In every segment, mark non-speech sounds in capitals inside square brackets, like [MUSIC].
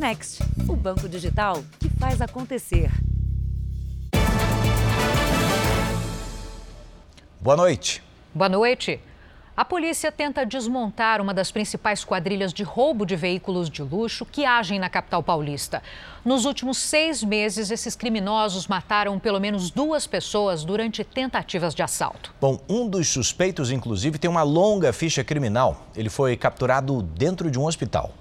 Next, o banco digital que faz acontecer. Boa noite. Boa noite. A polícia tenta desmontar uma das principais quadrilhas de roubo de veículos de luxo que agem na capital paulista. Nos últimos seis meses, esses criminosos mataram pelo menos duas pessoas durante tentativas de assalto. Bom, um dos suspeitos, inclusive, tem uma longa ficha criminal. Ele foi capturado dentro de um hospital.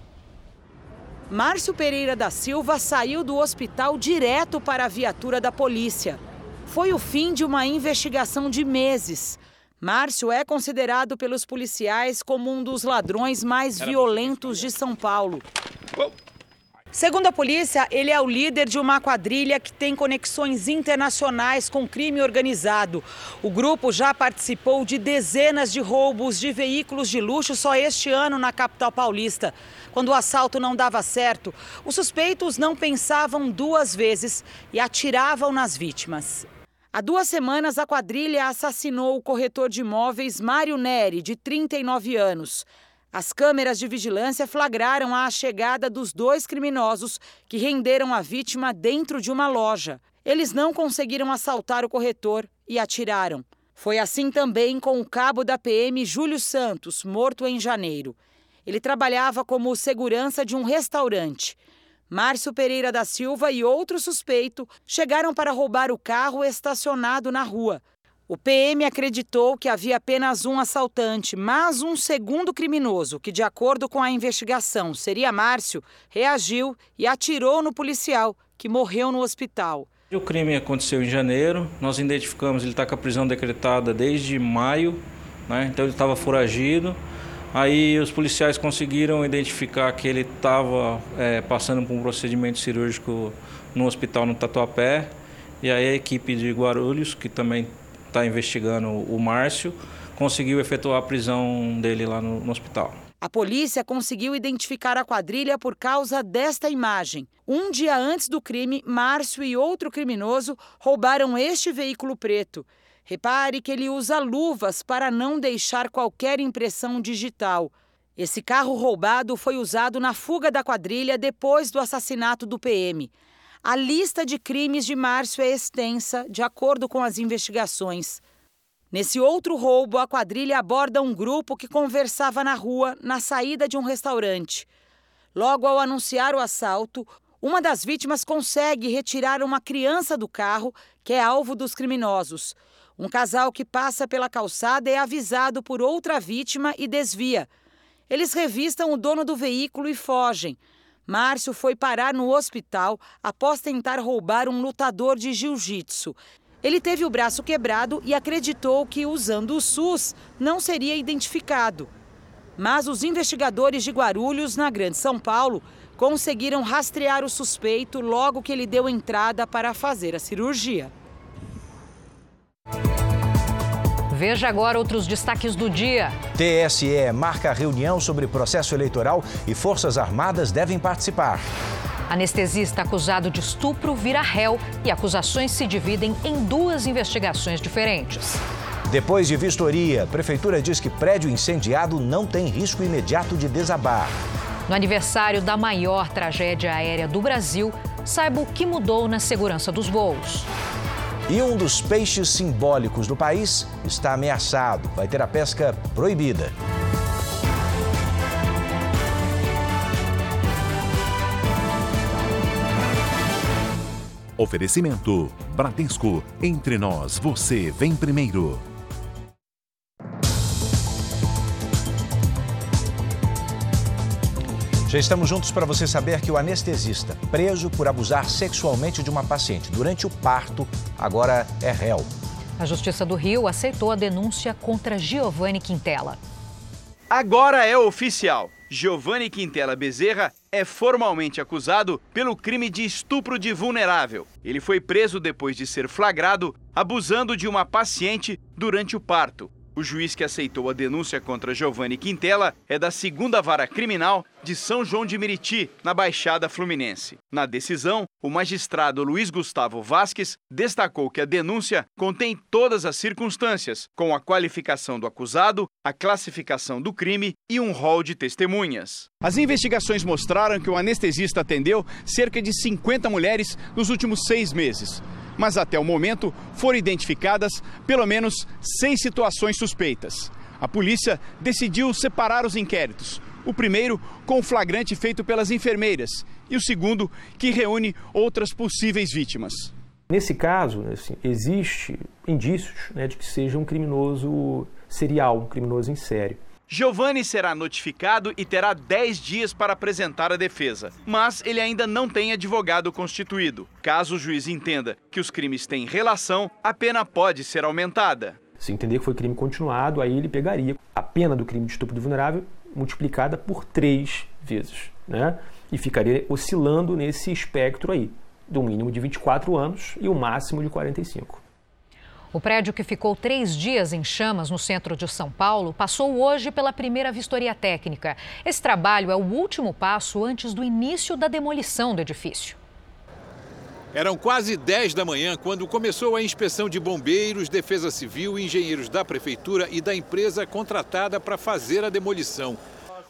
Márcio Pereira da Silva saiu do hospital direto para a viatura da polícia. Foi o fim de uma investigação de meses. Márcio é considerado pelos policiais como um dos ladrões mais violentos de São Paulo. Segundo a polícia, ele é o líder de uma quadrilha que tem conexões internacionais com crime organizado. O grupo já participou de dezenas de roubos de veículos de luxo só este ano na capital paulista. Quando o assalto não dava certo, os suspeitos não pensavam duas vezes e atiravam nas vítimas. Há duas semanas, a quadrilha assassinou o corretor de imóveis Mário Neri, de 39 anos. As câmeras de vigilância flagraram a chegada dos dois criminosos que renderam a vítima dentro de uma loja. Eles não conseguiram assaltar o corretor e atiraram. Foi assim também com o cabo da PM Júlio Santos, morto em janeiro. Ele trabalhava como segurança de um restaurante. Márcio Pereira da Silva e outro suspeito chegaram para roubar o carro estacionado na rua. O PM acreditou que havia apenas um assaltante, mas um segundo criminoso, que, de acordo com a investigação, seria Márcio, reagiu e atirou no policial, que morreu no hospital. O crime aconteceu em janeiro, nós identificamos, ele está com a prisão decretada desde maio, né? então ele estava foragido. Aí os policiais conseguiram identificar que ele estava é, passando por um procedimento cirúrgico no hospital no Tatuapé. E aí a equipe de Guarulhos, que também está investigando o Márcio, conseguiu efetuar a prisão dele lá no, no hospital. A polícia conseguiu identificar a quadrilha por causa desta imagem. Um dia antes do crime, Márcio e outro criminoso roubaram este veículo preto. Repare que ele usa luvas para não deixar qualquer impressão digital. Esse carro roubado foi usado na fuga da quadrilha depois do assassinato do PM. A lista de crimes de Márcio é extensa, de acordo com as investigações. Nesse outro roubo, a quadrilha aborda um grupo que conversava na rua, na saída de um restaurante. Logo ao anunciar o assalto, uma das vítimas consegue retirar uma criança do carro, que é alvo dos criminosos. Um casal que passa pela calçada é avisado por outra vítima e desvia. Eles revistam o dono do veículo e fogem. Márcio foi parar no hospital após tentar roubar um lutador de jiu-jitsu. Ele teve o braço quebrado e acreditou que, usando o SUS, não seria identificado. Mas os investigadores de Guarulhos, na Grande São Paulo, conseguiram rastrear o suspeito logo que ele deu entrada para fazer a cirurgia. Veja agora outros destaques do dia. TSE marca reunião sobre processo eleitoral e Forças Armadas devem participar. Anestesista acusado de estupro vira réu e acusações se dividem em duas investigações diferentes. Depois de vistoria, a prefeitura diz que prédio incendiado não tem risco imediato de desabar. No aniversário da maior tragédia aérea do Brasil, saiba o que mudou na segurança dos voos. E um dos peixes simbólicos do país está ameaçado. Vai ter a pesca proibida. Oferecimento: Bradesco. Entre nós, você vem primeiro. Já estamos juntos para você saber que o anestesista, preso por abusar sexualmente de uma paciente durante o parto, agora é réu. A Justiça do Rio aceitou a denúncia contra Giovanni Quintela. Agora é oficial. Giovanni Quintela Bezerra é formalmente acusado pelo crime de estupro de vulnerável. Ele foi preso depois de ser flagrado abusando de uma paciente durante o parto. O juiz que aceitou a denúncia contra Giovanni Quintela é da segunda vara criminal de São João de Meriti, na Baixada Fluminense. Na decisão, o magistrado Luiz Gustavo Vasques destacou que a denúncia contém todas as circunstâncias, com a qualificação do acusado, a classificação do crime e um rol de testemunhas. As investigações mostraram que o anestesista atendeu cerca de 50 mulheres nos últimos seis meses mas até o momento foram identificadas pelo menos seis situações suspeitas. A polícia decidiu separar os inquéritos. O primeiro com o flagrante feito pelas enfermeiras e o segundo que reúne outras possíveis vítimas. Nesse caso, assim, existe indícios né, de que seja um criminoso serial, um criminoso em série. Giovanni será notificado e terá 10 dias para apresentar a defesa, mas ele ainda não tem advogado constituído. Caso o juiz entenda que os crimes têm relação, a pena pode ser aumentada. Se entender que foi crime continuado, aí ele pegaria a pena do crime de estupro vulnerável multiplicada por três vezes, né? E ficaria oscilando nesse espectro aí, do mínimo de 24 anos e o máximo de 45. O prédio que ficou três dias em chamas no centro de São Paulo passou hoje pela primeira vistoria técnica. Esse trabalho é o último passo antes do início da demolição do edifício. Eram quase 10 da manhã quando começou a inspeção de bombeiros, defesa civil, engenheiros da prefeitura e da empresa contratada para fazer a demolição.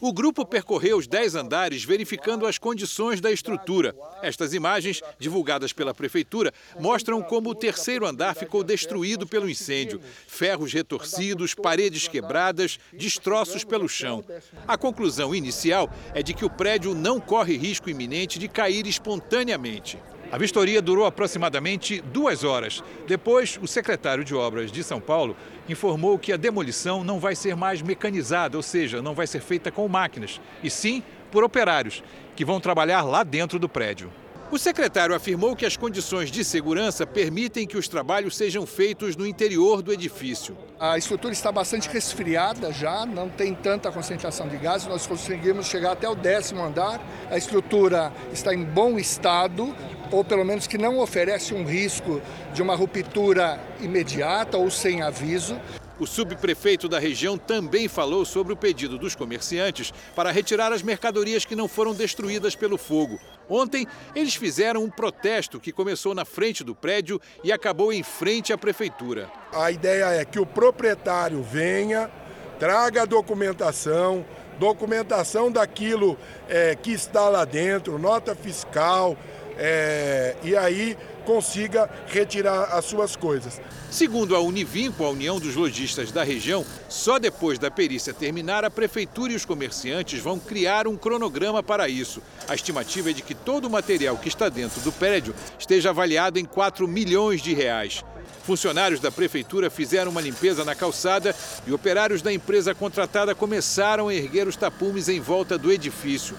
O grupo percorreu os 10 andares verificando as condições da estrutura. Estas imagens, divulgadas pela prefeitura, mostram como o terceiro andar ficou destruído pelo incêndio. Ferros retorcidos, paredes quebradas, destroços pelo chão. A conclusão inicial é de que o prédio não corre risco iminente de cair espontaneamente. A vistoria durou aproximadamente duas horas. Depois, o secretário de Obras de São Paulo informou que a demolição não vai ser mais mecanizada, ou seja, não vai ser feita com máquinas, e sim por operários, que vão trabalhar lá dentro do prédio. O secretário afirmou que as condições de segurança permitem que os trabalhos sejam feitos no interior do edifício. A estrutura está bastante resfriada já, não tem tanta concentração de gases, nós conseguimos chegar até o décimo andar. A estrutura está em bom estado, ou pelo menos que não oferece um risco de uma ruptura imediata ou sem aviso. O subprefeito da região também falou sobre o pedido dos comerciantes para retirar as mercadorias que não foram destruídas pelo fogo. Ontem, eles fizeram um protesto que começou na frente do prédio e acabou em frente à prefeitura. A ideia é que o proprietário venha, traga a documentação, documentação daquilo é, que está lá dentro, nota fiscal, é, e aí consiga retirar as suas coisas. Segundo a Univinco, a União dos Lojistas da região, só depois da perícia terminar, a prefeitura e os comerciantes vão criar um cronograma para isso. A estimativa é de que todo o material que está dentro do prédio esteja avaliado em 4 milhões de reais. Funcionários da prefeitura fizeram uma limpeza na calçada e operários da empresa contratada começaram a erguer os tapumes em volta do edifício.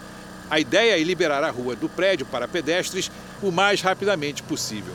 A ideia é liberar a rua do prédio para pedestres o mais rapidamente possível.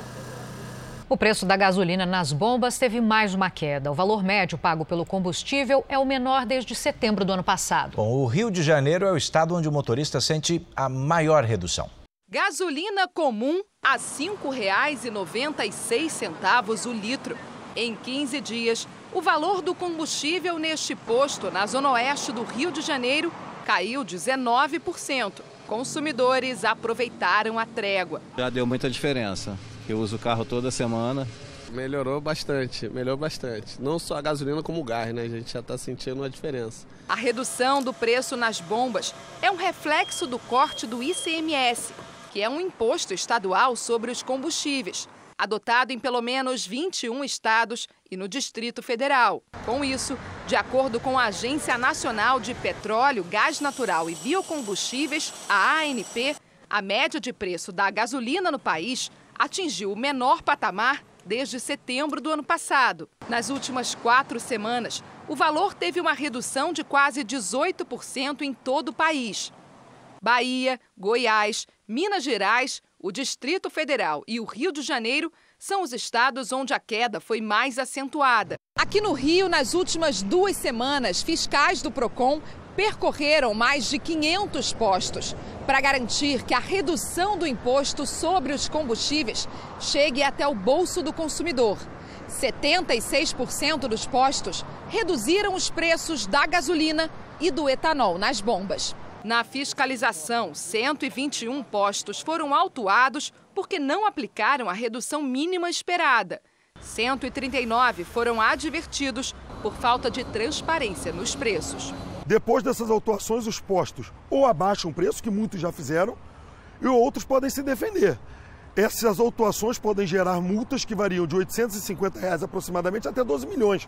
O preço da gasolina nas bombas teve mais uma queda. O valor médio pago pelo combustível é o menor desde setembro do ano passado. Bom, o Rio de Janeiro é o estado onde o motorista sente a maior redução. Gasolina comum a R$ 5,96 o litro. Em 15 dias, o valor do combustível neste posto, na zona oeste do Rio de Janeiro, caiu 19%. Consumidores aproveitaram a trégua. Já deu muita diferença. Eu uso o carro toda semana. Melhorou bastante, melhorou bastante. Não só a gasolina como o gás, né? A gente já está sentindo uma diferença. A redução do preço nas bombas é um reflexo do corte do ICMS, que é um imposto estadual sobre os combustíveis adotado em pelo menos 21 estados e no Distrito Federal. Com isso, de acordo com a Agência Nacional de Petróleo, Gás Natural e Biocombustíveis, a ANP, a média de preço da gasolina no país atingiu o menor patamar desde setembro do ano passado. Nas últimas quatro semanas, o valor teve uma redução de quase 18% em todo o país. Bahia, Goiás, Minas Gerais, o Distrito Federal e o Rio de Janeiro são os estados onde a queda foi mais acentuada. Aqui no Rio, nas últimas duas semanas, fiscais do PROCON percorreram mais de 500 postos para garantir que a redução do imposto sobre os combustíveis chegue até o bolso do consumidor. 76% dos postos reduziram os preços da gasolina e do etanol nas bombas. Na fiscalização, 121 postos foram autuados porque não aplicaram a redução mínima esperada. 139 foram advertidos por falta de transparência nos preços. Depois dessas autuações, os postos ou abaixam o preço, que muitos já fizeram, e outros podem se defender. Essas autuações podem gerar multas que variam de 850 reais aproximadamente até 12 milhões.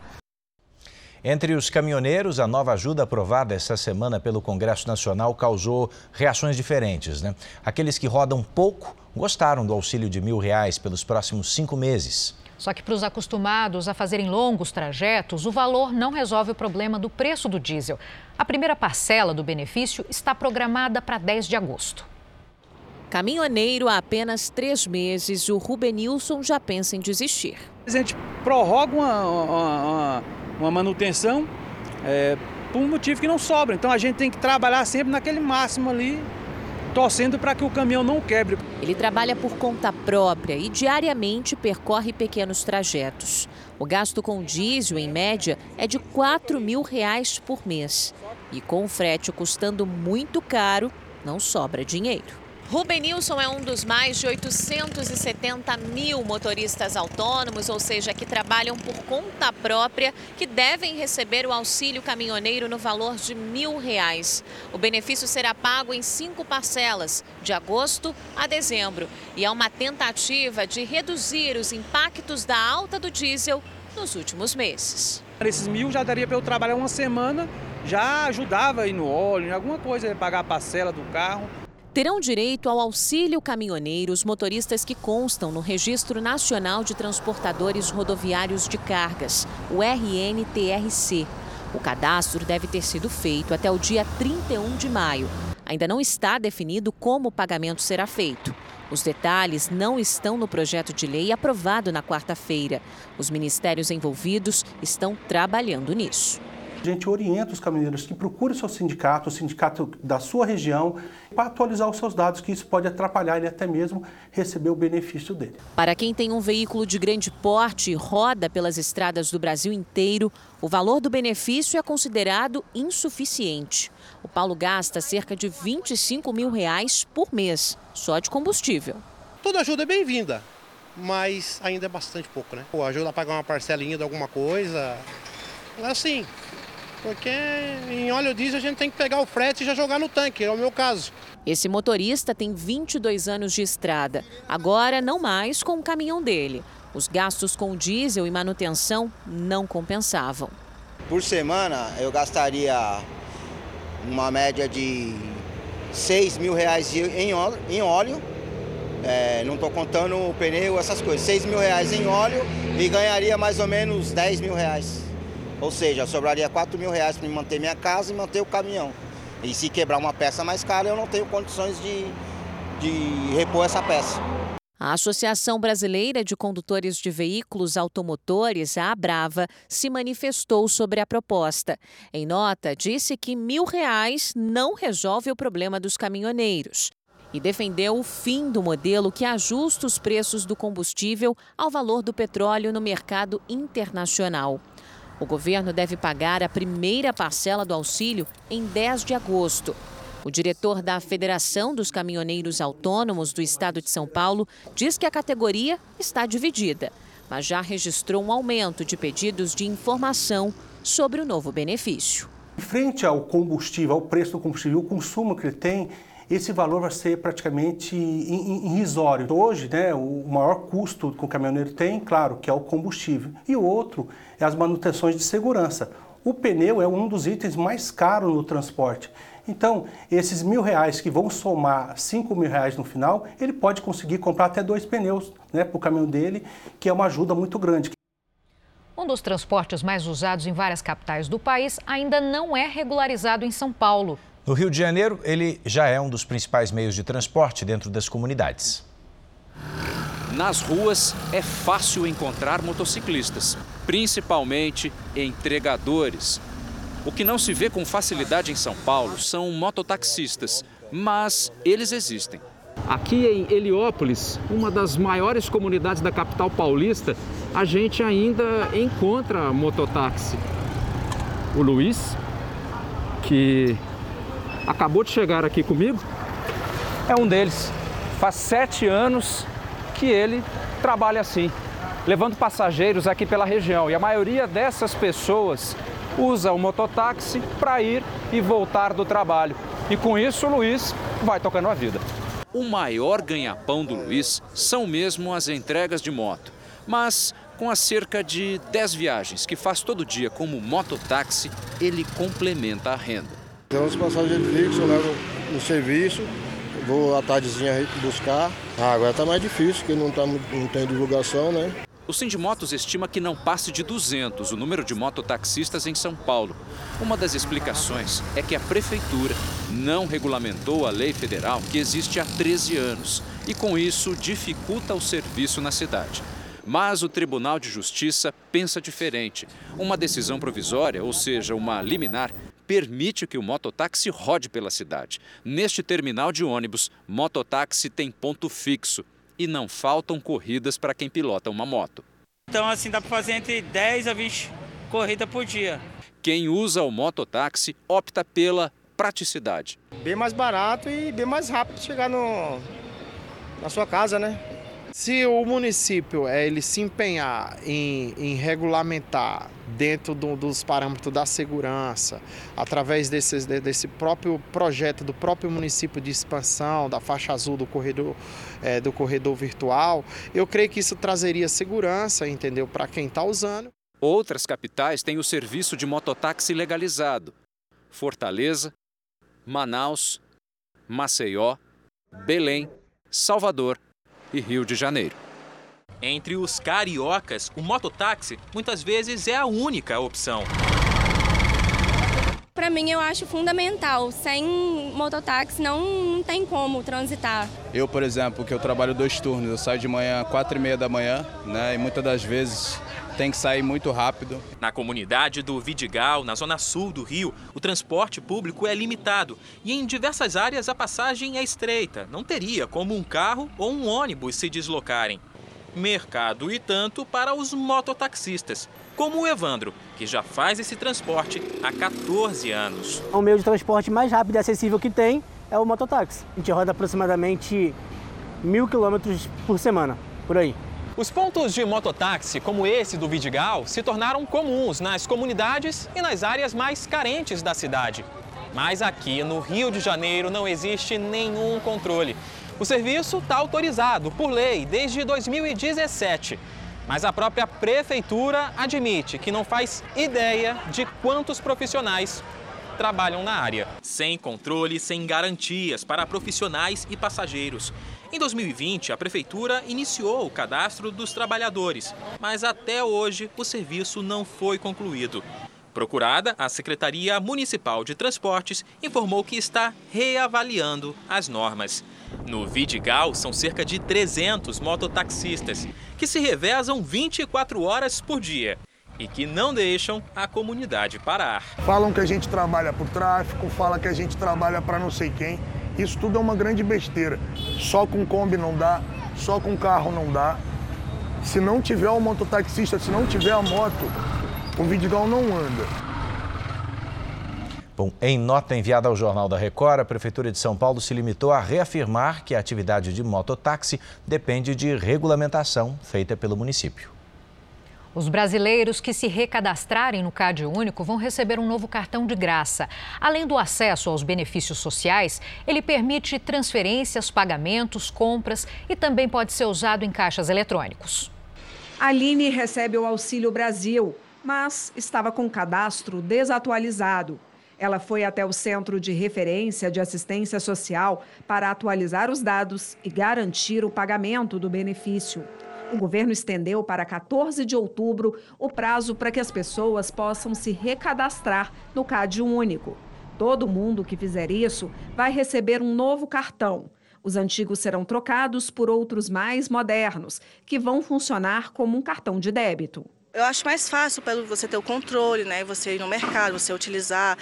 Entre os caminhoneiros, a nova ajuda aprovada essa semana pelo Congresso Nacional causou reações diferentes. Né? Aqueles que rodam pouco gostaram do auxílio de mil reais pelos próximos cinco meses. Só que para os acostumados a fazerem longos trajetos, o valor não resolve o problema do preço do diesel. A primeira parcela do benefício está programada para 10 de agosto. Caminhoneiro há apenas três meses, o Rubenilson já pensa em desistir. A gente prorroga uma, uma, uma manutenção é, por um motivo que não sobra. Então a gente tem que trabalhar sempre naquele máximo ali, torcendo para que o caminhão não quebre. Ele trabalha por conta própria e diariamente percorre pequenos trajetos. O gasto com diesel, em média, é de 4 mil reais por mês. E com o frete custando muito caro, não sobra dinheiro. Rubenilson é um dos mais de 870 mil motoristas autônomos, ou seja, que trabalham por conta própria, que devem receber o auxílio caminhoneiro no valor de mil reais. O benefício será pago em cinco parcelas, de agosto a dezembro, e é uma tentativa de reduzir os impactos da alta do diesel nos últimos meses. Esses mil já daria para eu trabalhar uma semana, já ajudava aí no óleo, em alguma coisa, pagar a parcela do carro. Terão direito ao auxílio caminhoneiro os motoristas que constam no Registro Nacional de Transportadores Rodoviários de Cargas, o RNTRC. O cadastro deve ter sido feito até o dia 31 de maio. Ainda não está definido como o pagamento será feito. Os detalhes não estão no projeto de lei aprovado na quarta-feira. Os ministérios envolvidos estão trabalhando nisso. A gente orienta os caminhoneiros que procurem seu sindicato, o sindicato da sua região, para atualizar os seus dados, que isso pode atrapalhar ele até mesmo receber o benefício dele. Para quem tem um veículo de grande porte e roda pelas estradas do Brasil inteiro, o valor do benefício é considerado insuficiente. O Paulo gasta cerca de 25 mil reais por mês, só de combustível. Toda ajuda é bem-vinda, mas ainda é bastante pouco, né? Ajuda a pagar uma parcelinha de alguma coisa. Assim, porque em óleo diesel a gente tem que pegar o frete e já jogar no tanque, é o meu caso. Esse motorista tem 22 anos de estrada, agora não mais com o caminhão dele. Os gastos com diesel e manutenção não compensavam. Por semana eu gastaria uma média de 6 mil reais em óleo, em óleo. É, não estou contando o pneu, essas coisas. 6 mil reais em óleo e ganharia mais ou menos 10 mil reais. Ou seja, sobraria 4 mil reais para manter minha casa e manter o caminhão. E se quebrar uma peça mais cara, eu não tenho condições de, de repor essa peça. A Associação Brasileira de Condutores de Veículos Automotores, a Abrava, se manifestou sobre a proposta. Em nota, disse que mil reais não resolve o problema dos caminhoneiros e defendeu o fim do modelo que ajusta os preços do combustível ao valor do petróleo no mercado internacional. O governo deve pagar a primeira parcela do auxílio em 10 de agosto. O diretor da Federação dos Caminhoneiros Autônomos do Estado de São Paulo diz que a categoria está dividida, mas já registrou um aumento de pedidos de informação sobre o novo benefício. Frente ao combustível, ao preço do combustível, o consumo que ele tem, esse valor vai ser praticamente irrisório. Hoje, né, o maior custo que o caminhoneiro tem, claro, que é o combustível. E o outro é as manutenções de segurança. O pneu é um dos itens mais caros no transporte. Então, esses mil reais que vão somar cinco mil reais no final, ele pode conseguir comprar até dois pneus né, para o caminhão dele, que é uma ajuda muito grande. Um dos transportes mais usados em várias capitais do país ainda não é regularizado em São Paulo. No Rio de Janeiro, ele já é um dos principais meios de transporte dentro das comunidades. Nas ruas é fácil encontrar motociclistas, principalmente entregadores. O que não se vê com facilidade em São Paulo são mototaxistas, mas eles existem. Aqui em Heliópolis, uma das maiores comunidades da capital paulista, a gente ainda encontra mototáxi. O Luiz, que acabou de chegar aqui comigo, é um deles. Faz sete anos que ele trabalha assim, levando passageiros aqui pela região. E a maioria dessas pessoas usa o mototáxi para ir e voltar do trabalho. E com isso, o Luiz vai tocando a vida. O maior ganha-pão do Luiz são mesmo as entregas de moto. Mas com as cerca de 10 viagens que faz todo dia como mototáxi, ele complementa a renda. Tem uns passageiros fixos, eu levo no serviço, vou à tardezinha buscar. Ah, agora está mais difícil, porque não, tá, não tem divulgação, né? O Sindimotos estima que não passe de 200 o número de mototaxistas em São Paulo. Uma das explicações é que a prefeitura não regulamentou a lei federal que existe há 13 anos e, com isso, dificulta o serviço na cidade. Mas o Tribunal de Justiça pensa diferente. Uma decisão provisória, ou seja, uma liminar, permite que o mototáxi rode pela cidade. Neste terminal de ônibus, mototáxi tem ponto fixo e não faltam corridas para quem pilota uma moto. Então, assim, dá para fazer entre 10 a 20 corridas por dia. Quem usa o mototáxi opta pela praticidade. Bem mais barato e bem mais rápido chegar no, na sua casa, né? Se o município é, ele se empenhar em, em regulamentar dentro do, dos parâmetros da segurança, através desse, desse próprio projeto do próprio município de expansão, da faixa azul do corredor, é, do corredor virtual, eu creio que isso trazeria segurança, entendeu, para quem está usando. Outras capitais têm o serviço de mototáxi legalizado. Fortaleza, Manaus, Maceió, Belém, Salvador e Rio de Janeiro. Entre os cariocas, o mototáxi muitas vezes é a única opção. Para mim, eu acho fundamental. Sem mototáxi não, não tem como transitar. Eu, por exemplo, que eu trabalho dois turnos, eu saio de manhã quatro e meia da manhã, né? E muitas das vezes tem que sair muito rápido. Na comunidade do Vidigal, na zona sul do Rio, o transporte público é limitado e em diversas áreas a passagem é estreita. Não teria como um carro ou um ônibus se deslocarem. Mercado e tanto para os mototaxistas, como o Evandro, que já faz esse transporte há 14 anos. O meio de transporte mais rápido e acessível que tem é o mototáxi. A gente roda aproximadamente mil quilômetros por semana, por aí. Os pontos de mototáxi, como esse do Vidigal, se tornaram comuns nas comunidades e nas áreas mais carentes da cidade. Mas aqui no Rio de Janeiro não existe nenhum controle. O serviço está autorizado por lei desde 2017. Mas a própria prefeitura admite que não faz ideia de quantos profissionais trabalham na área. Sem controle, sem garantias para profissionais e passageiros. Em 2020, a prefeitura iniciou o cadastro dos trabalhadores, mas até hoje o serviço não foi concluído. Procurada, a Secretaria Municipal de Transportes informou que está reavaliando as normas. No Vidigal, são cerca de 300 mototaxistas que se revezam 24 horas por dia e que não deixam a comunidade parar. Falam que a gente trabalha o tráfico, falam que a gente trabalha para não sei quem. Isso tudo é uma grande besteira. Só com Kombi não dá, só com carro não dá. Se não tiver o mototaxista, se não tiver a moto, o Vidigal não anda. Bom, em nota enviada ao Jornal da Record, a Prefeitura de São Paulo se limitou a reafirmar que a atividade de mototáxi depende de regulamentação feita pelo município. Os brasileiros que se recadastrarem no Cade Único vão receber um novo cartão de graça. Além do acesso aos benefícios sociais, ele permite transferências, pagamentos, compras e também pode ser usado em caixas eletrônicos. Aline recebe o Auxílio Brasil, mas estava com o cadastro desatualizado. Ela foi até o Centro de Referência de Assistência Social para atualizar os dados e garantir o pagamento do benefício. O governo estendeu para 14 de outubro o prazo para que as pessoas possam se recadastrar no CAD único. Todo mundo que fizer isso vai receber um novo cartão. Os antigos serão trocados por outros mais modernos, que vão funcionar como um cartão de débito. Eu acho mais fácil para você ter o controle, né? Você ir no mercado, você utilizar,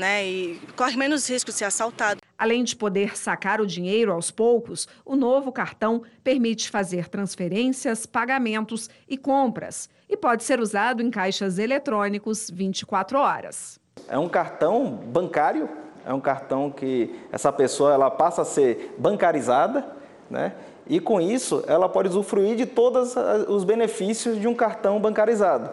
né? E corre menos risco de ser assaltado. Além de poder sacar o dinheiro aos poucos, o novo cartão permite fazer transferências, pagamentos e compras e pode ser usado em caixas eletrônicos 24 horas. É um cartão bancário, é um cartão que essa pessoa ela passa a ser bancarizada, né? E com isso ela pode usufruir de todos os benefícios de um cartão bancarizado.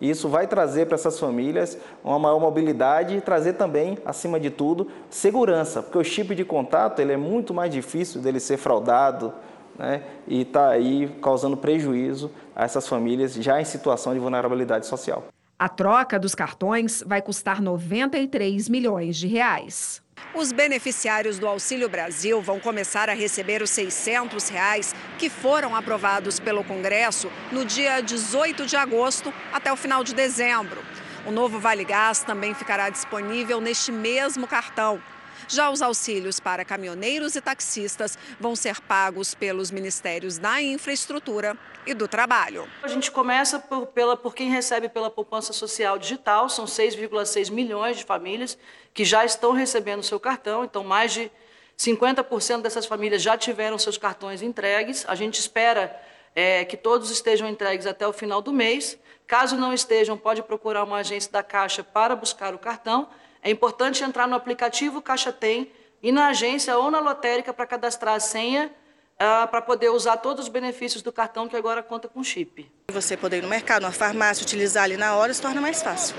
Isso vai trazer para essas famílias uma maior mobilidade e trazer também, acima de tudo, segurança, porque o chip de contato ele é muito mais difícil dele ser fraudado né, e está aí causando prejuízo a essas famílias já em situação de vulnerabilidade social. A troca dos cartões vai custar 93 milhões de reais. Os beneficiários do Auxílio Brasil vão começar a receber os 600 reais que foram aprovados pelo Congresso no dia 18 de agosto até o final de dezembro. O novo Vale Gás também ficará disponível neste mesmo cartão. Já os auxílios para caminhoneiros e taxistas vão ser pagos pelos Ministérios da Infraestrutura e do Trabalho. A gente começa por, pela, por quem recebe pela poupança social digital, são 6,6 milhões de famílias que já estão recebendo seu cartão, então mais de 50% dessas famílias já tiveram seus cartões entregues. A gente espera é, que todos estejam entregues até o final do mês. Caso não estejam, pode procurar uma agência da Caixa para buscar o cartão. É importante entrar no aplicativo Caixa Tem e na agência ou na lotérica para cadastrar a senha uh, para poder usar todos os benefícios do cartão que agora conta com chip. Você poder ir no mercado, na farmácia, utilizar ali na hora se torna mais fácil.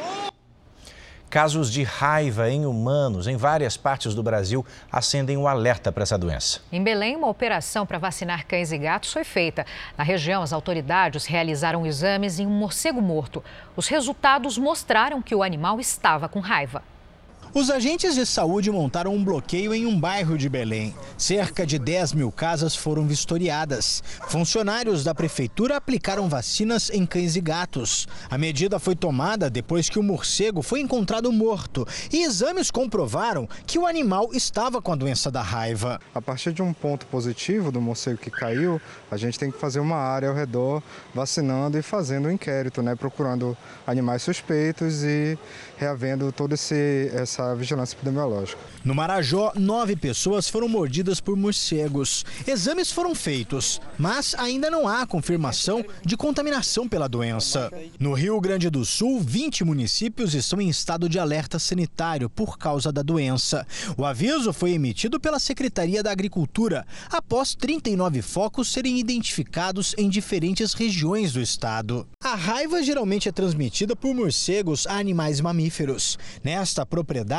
Casos de raiva em humanos em várias partes do Brasil acendem o um alerta para essa doença. Em Belém, uma operação para vacinar cães e gatos foi feita. Na região, as autoridades realizaram exames em um morcego morto. Os resultados mostraram que o animal estava com raiva. Os agentes de saúde montaram um bloqueio em um bairro de Belém. Cerca de 10 mil casas foram vistoriadas. Funcionários da prefeitura aplicaram vacinas em cães e gatos. A medida foi tomada depois que o morcego foi encontrado morto e exames comprovaram que o animal estava com a doença da raiva. A partir de um ponto positivo do morcego que caiu, a gente tem que fazer uma área ao redor vacinando e fazendo um inquérito, né, procurando animais suspeitos e reavendo toda essa essa vigilância epidemiológica. No Marajó, nove pessoas foram mordidas por morcegos. Exames foram feitos, mas ainda não há confirmação de contaminação pela doença. No Rio Grande do Sul, 20 municípios estão em estado de alerta sanitário por causa da doença. O aviso foi emitido pela Secretaria da Agricultura após 39 focos serem identificados em diferentes regiões do estado. A raiva geralmente é transmitida por morcegos a animais mamíferos. Nesta propriedade,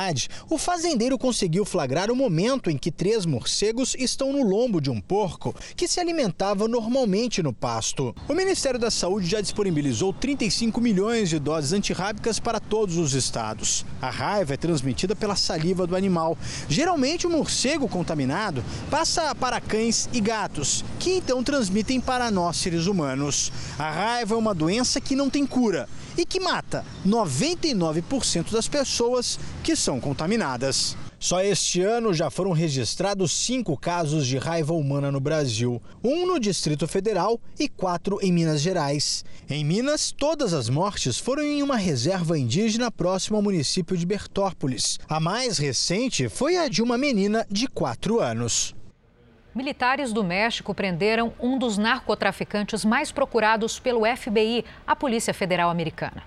o fazendeiro conseguiu flagrar o momento em que três morcegos estão no lombo de um porco que se alimentava normalmente no pasto. O Ministério da Saúde já disponibilizou 35 milhões de doses antirrábicas para todos os estados. A raiva é transmitida pela saliva do animal. Geralmente, o morcego contaminado passa para cães e gatos, que então transmitem para nós seres humanos. A raiva é uma doença que não tem cura e que mata 99% das pessoas que são contaminadas. Só este ano já foram registrados cinco casos de raiva humana no Brasil: um no Distrito Federal e quatro em Minas Gerais. Em Minas, todas as mortes foram em uma reserva indígena próxima ao município de Bertópolis. A mais recente foi a de uma menina de quatro anos. Militares do México prenderam um dos narcotraficantes mais procurados pelo FBI, a Polícia Federal Americana.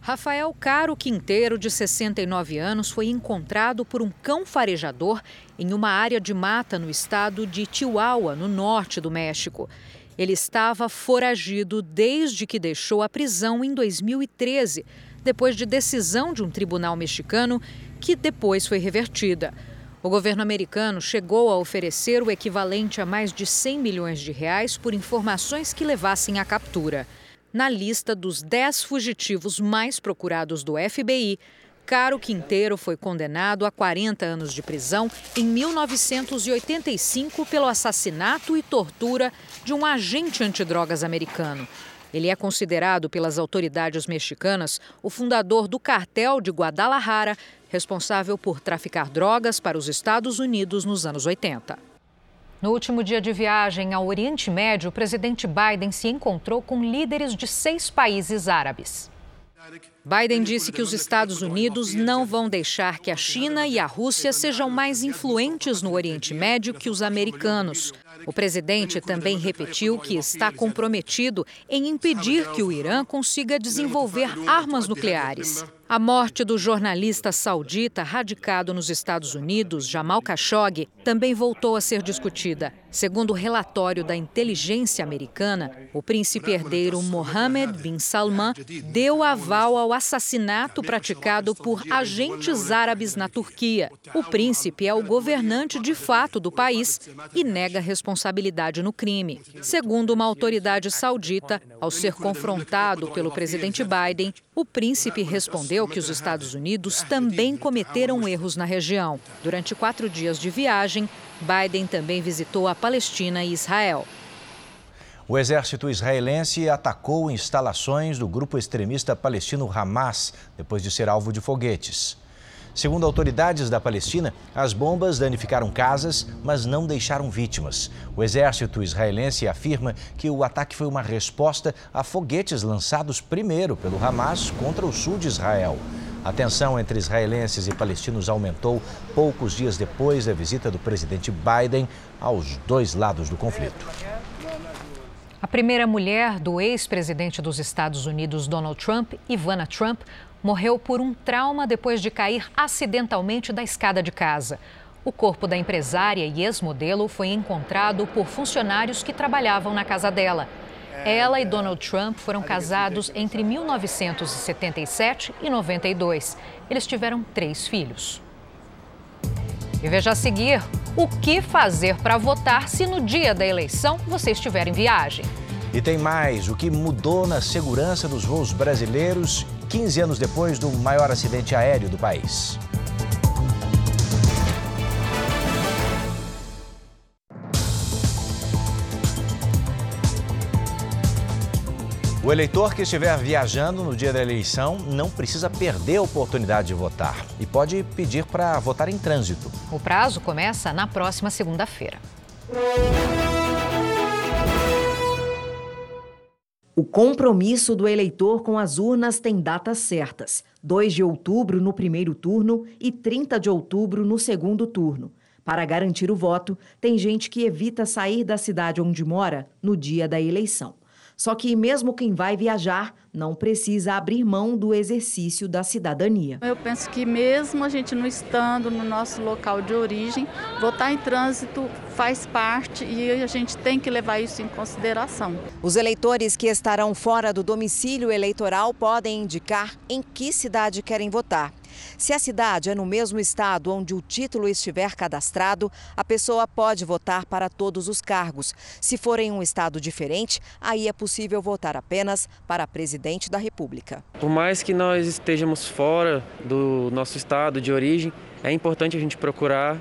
Rafael Caro Quinteiro, de 69 anos, foi encontrado por um cão farejador em uma área de mata no estado de Chihuahua, no norte do México. Ele estava foragido desde que deixou a prisão em 2013, depois de decisão de um tribunal mexicano que depois foi revertida. O governo americano chegou a oferecer o equivalente a mais de 100 milhões de reais por informações que levassem à captura. Na lista dos 10 fugitivos mais procurados do FBI, Caro Quinteiro foi condenado a 40 anos de prisão em 1985 pelo assassinato e tortura de um agente antidrogas americano. Ele é considerado pelas autoridades mexicanas o fundador do cartel de Guadalajara, responsável por traficar drogas para os Estados Unidos nos anos 80. No último dia de viagem ao Oriente Médio, o presidente Biden se encontrou com líderes de seis países árabes. Biden disse que os Estados Unidos não vão deixar que a China e a Rússia sejam mais influentes no Oriente Médio que os americanos. O presidente também repetiu que está comprometido em impedir que o Irã consiga desenvolver armas nucleares. A morte do jornalista saudita radicado nos Estados Unidos, Jamal Khashoggi, também voltou a ser discutida. Segundo o relatório da inteligência americana, o príncipe herdeiro Mohammed bin Salman deu aval ao assassinato praticado por agentes árabes na Turquia. O príncipe é o governante de fato do país e nega responsabilidade no crime. Segundo uma autoridade saudita, ao ser confrontado pelo presidente Biden, o príncipe respondeu que os Estados Unidos também cometeram erros na região. Durante quatro dias de viagem, Biden também visitou a Palestina e Israel. O exército israelense atacou instalações do grupo extremista palestino Hamas depois de ser alvo de foguetes. Segundo autoridades da Palestina, as bombas danificaram casas, mas não deixaram vítimas. O exército israelense afirma que o ataque foi uma resposta a foguetes lançados primeiro pelo Hamas contra o sul de Israel. A tensão entre israelenses e palestinos aumentou poucos dias depois da visita do presidente Biden aos dois lados do conflito. A primeira mulher do ex-presidente dos Estados Unidos, Donald Trump, Ivana Trump, morreu por um trauma depois de cair acidentalmente da escada de casa. O corpo da empresária e ex-modelo foi encontrado por funcionários que trabalhavam na casa dela. Ela e Donald Trump foram casados entre 1977 e 92. Eles tiveram três filhos. E veja a seguir o que fazer para votar se no dia da eleição você estiver em viagem. E tem mais: o que mudou na segurança dos voos brasileiros 15 anos depois do maior acidente aéreo do país. O eleitor que estiver viajando no dia da eleição não precisa perder a oportunidade de votar e pode pedir para votar em trânsito. O prazo começa na próxima segunda-feira. O compromisso do eleitor com as urnas tem datas certas: 2 de outubro no primeiro turno e 30 de outubro no segundo turno. Para garantir o voto, tem gente que evita sair da cidade onde mora no dia da eleição. Só que, mesmo quem vai viajar, não precisa abrir mão do exercício da cidadania. Eu penso que, mesmo a gente não estando no nosso local de origem, votar em trânsito faz parte e a gente tem que levar isso em consideração. Os eleitores que estarão fora do domicílio eleitoral podem indicar em que cidade querem votar. Se a cidade é no mesmo estado onde o título estiver cadastrado, a pessoa pode votar para todos os cargos. Se for em um estado diferente, aí é possível votar apenas para presidente da República. Por mais que nós estejamos fora do nosso estado de origem, é importante a gente procurar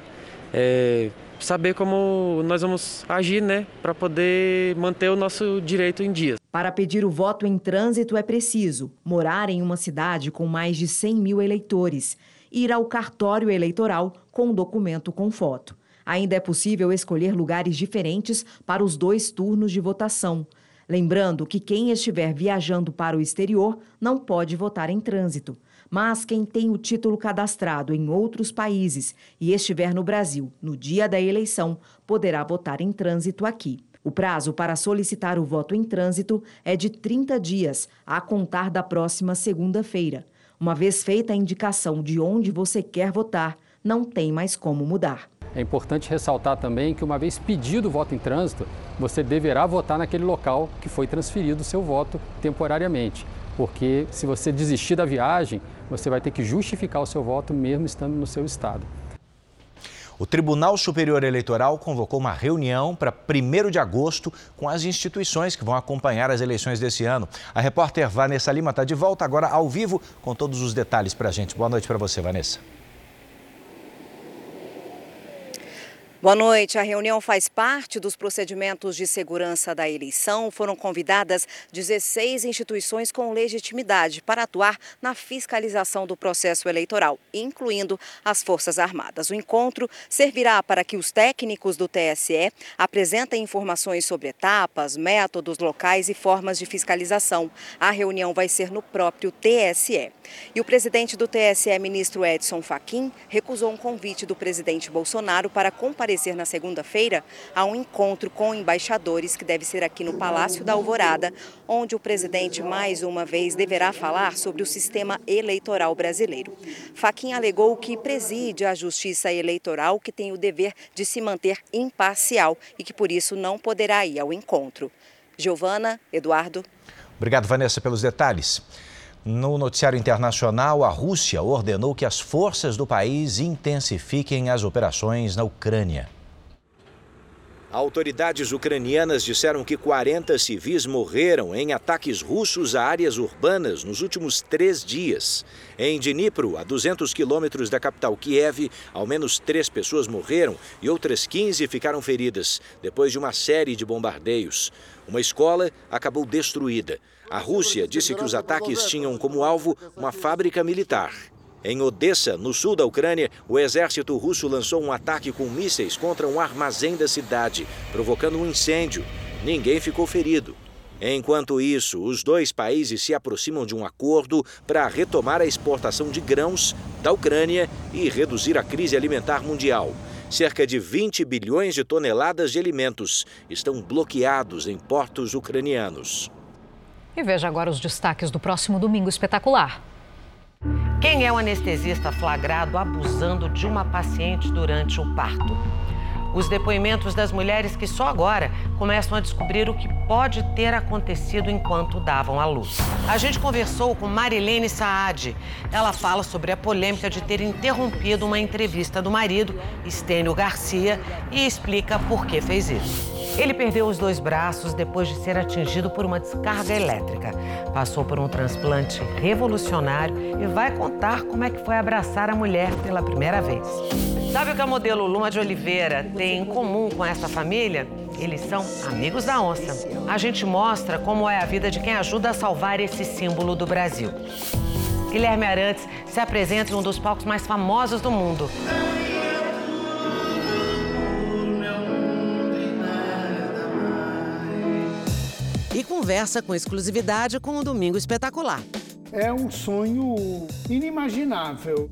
é, saber como nós vamos agir, né, para poder manter o nosso direito em dia. Para pedir o voto em trânsito é preciso morar em uma cidade com mais de 100 mil eleitores, ir ao cartório eleitoral com documento com foto. Ainda é possível escolher lugares diferentes para os dois turnos de votação. Lembrando que quem estiver viajando para o exterior não pode votar em trânsito. Mas quem tem o título cadastrado em outros países e estiver no Brasil no dia da eleição poderá votar em trânsito aqui. O prazo para solicitar o voto em trânsito é de 30 dias, a contar da próxima segunda-feira. Uma vez feita a indicação de onde você quer votar, não tem mais como mudar. É importante ressaltar também que, uma vez pedido o voto em trânsito, você deverá votar naquele local que foi transferido o seu voto temporariamente. Porque se você desistir da viagem, você vai ter que justificar o seu voto mesmo estando no seu estado. O Tribunal Superior Eleitoral convocou uma reunião para 1 de agosto com as instituições que vão acompanhar as eleições desse ano. A repórter Vanessa Lima está de volta agora ao vivo com todos os detalhes para a gente. Boa noite para você, Vanessa. Boa noite. A reunião faz parte dos procedimentos de segurança da eleição. Foram convidadas 16 instituições com legitimidade para atuar na fiscalização do processo eleitoral, incluindo as Forças Armadas. O encontro servirá para que os técnicos do TSE apresentem informações sobre etapas, métodos, locais e formas de fiscalização. A reunião vai ser no próprio TSE. E o presidente do TSE, ministro Edson Fachin, recusou um convite do presidente Bolsonaro para comparecer comparecer na segunda-feira a um encontro com embaixadores que deve ser aqui no Palácio da Alvorada, onde o presidente mais uma vez deverá falar sobre o sistema eleitoral brasileiro. Faquin alegou que preside a Justiça Eleitoral, que tem o dever de se manter imparcial e que por isso não poderá ir ao encontro. Giovana, Eduardo. Obrigado, Vanessa, pelos detalhes. No noticiário internacional, a Rússia ordenou que as forças do país intensifiquem as operações na Ucrânia. Autoridades ucranianas disseram que 40 civis morreram em ataques russos a áreas urbanas nos últimos três dias. Em Dnipro, a 200 quilômetros da capital Kiev, ao menos três pessoas morreram e outras 15 ficaram feridas depois de uma série de bombardeios. Uma escola acabou destruída. A Rússia disse que os ataques tinham como alvo uma fábrica militar. Em Odessa, no sul da Ucrânia, o exército russo lançou um ataque com mísseis contra um armazém da cidade, provocando um incêndio. Ninguém ficou ferido. Enquanto isso, os dois países se aproximam de um acordo para retomar a exportação de grãos da Ucrânia e reduzir a crise alimentar mundial. Cerca de 20 bilhões de toneladas de alimentos estão bloqueados em portos ucranianos. E veja agora os destaques do próximo Domingo Espetacular. Quem é o anestesista flagrado abusando de uma paciente durante o parto? Os depoimentos das mulheres que só agora começam a descobrir o que pode ter acontecido enquanto davam à luz. A gente conversou com Marilene Saad. Ela fala sobre a polêmica de ter interrompido uma entrevista do marido, Estênio Garcia, e explica por que fez isso. Ele perdeu os dois braços depois de ser atingido por uma descarga elétrica. Passou por um transplante revolucionário e vai contar como é que foi abraçar a mulher pela primeira vez. Sabe o que a modelo Luma de Oliveira tem em comum com essa família? Eles são amigos da onça. A gente mostra como é a vida de quem ajuda a salvar esse símbolo do Brasil. Guilherme Arantes se apresenta em um dos palcos mais famosos do mundo. Conversa com exclusividade com o Domingo Espetacular. É um sonho inimaginável.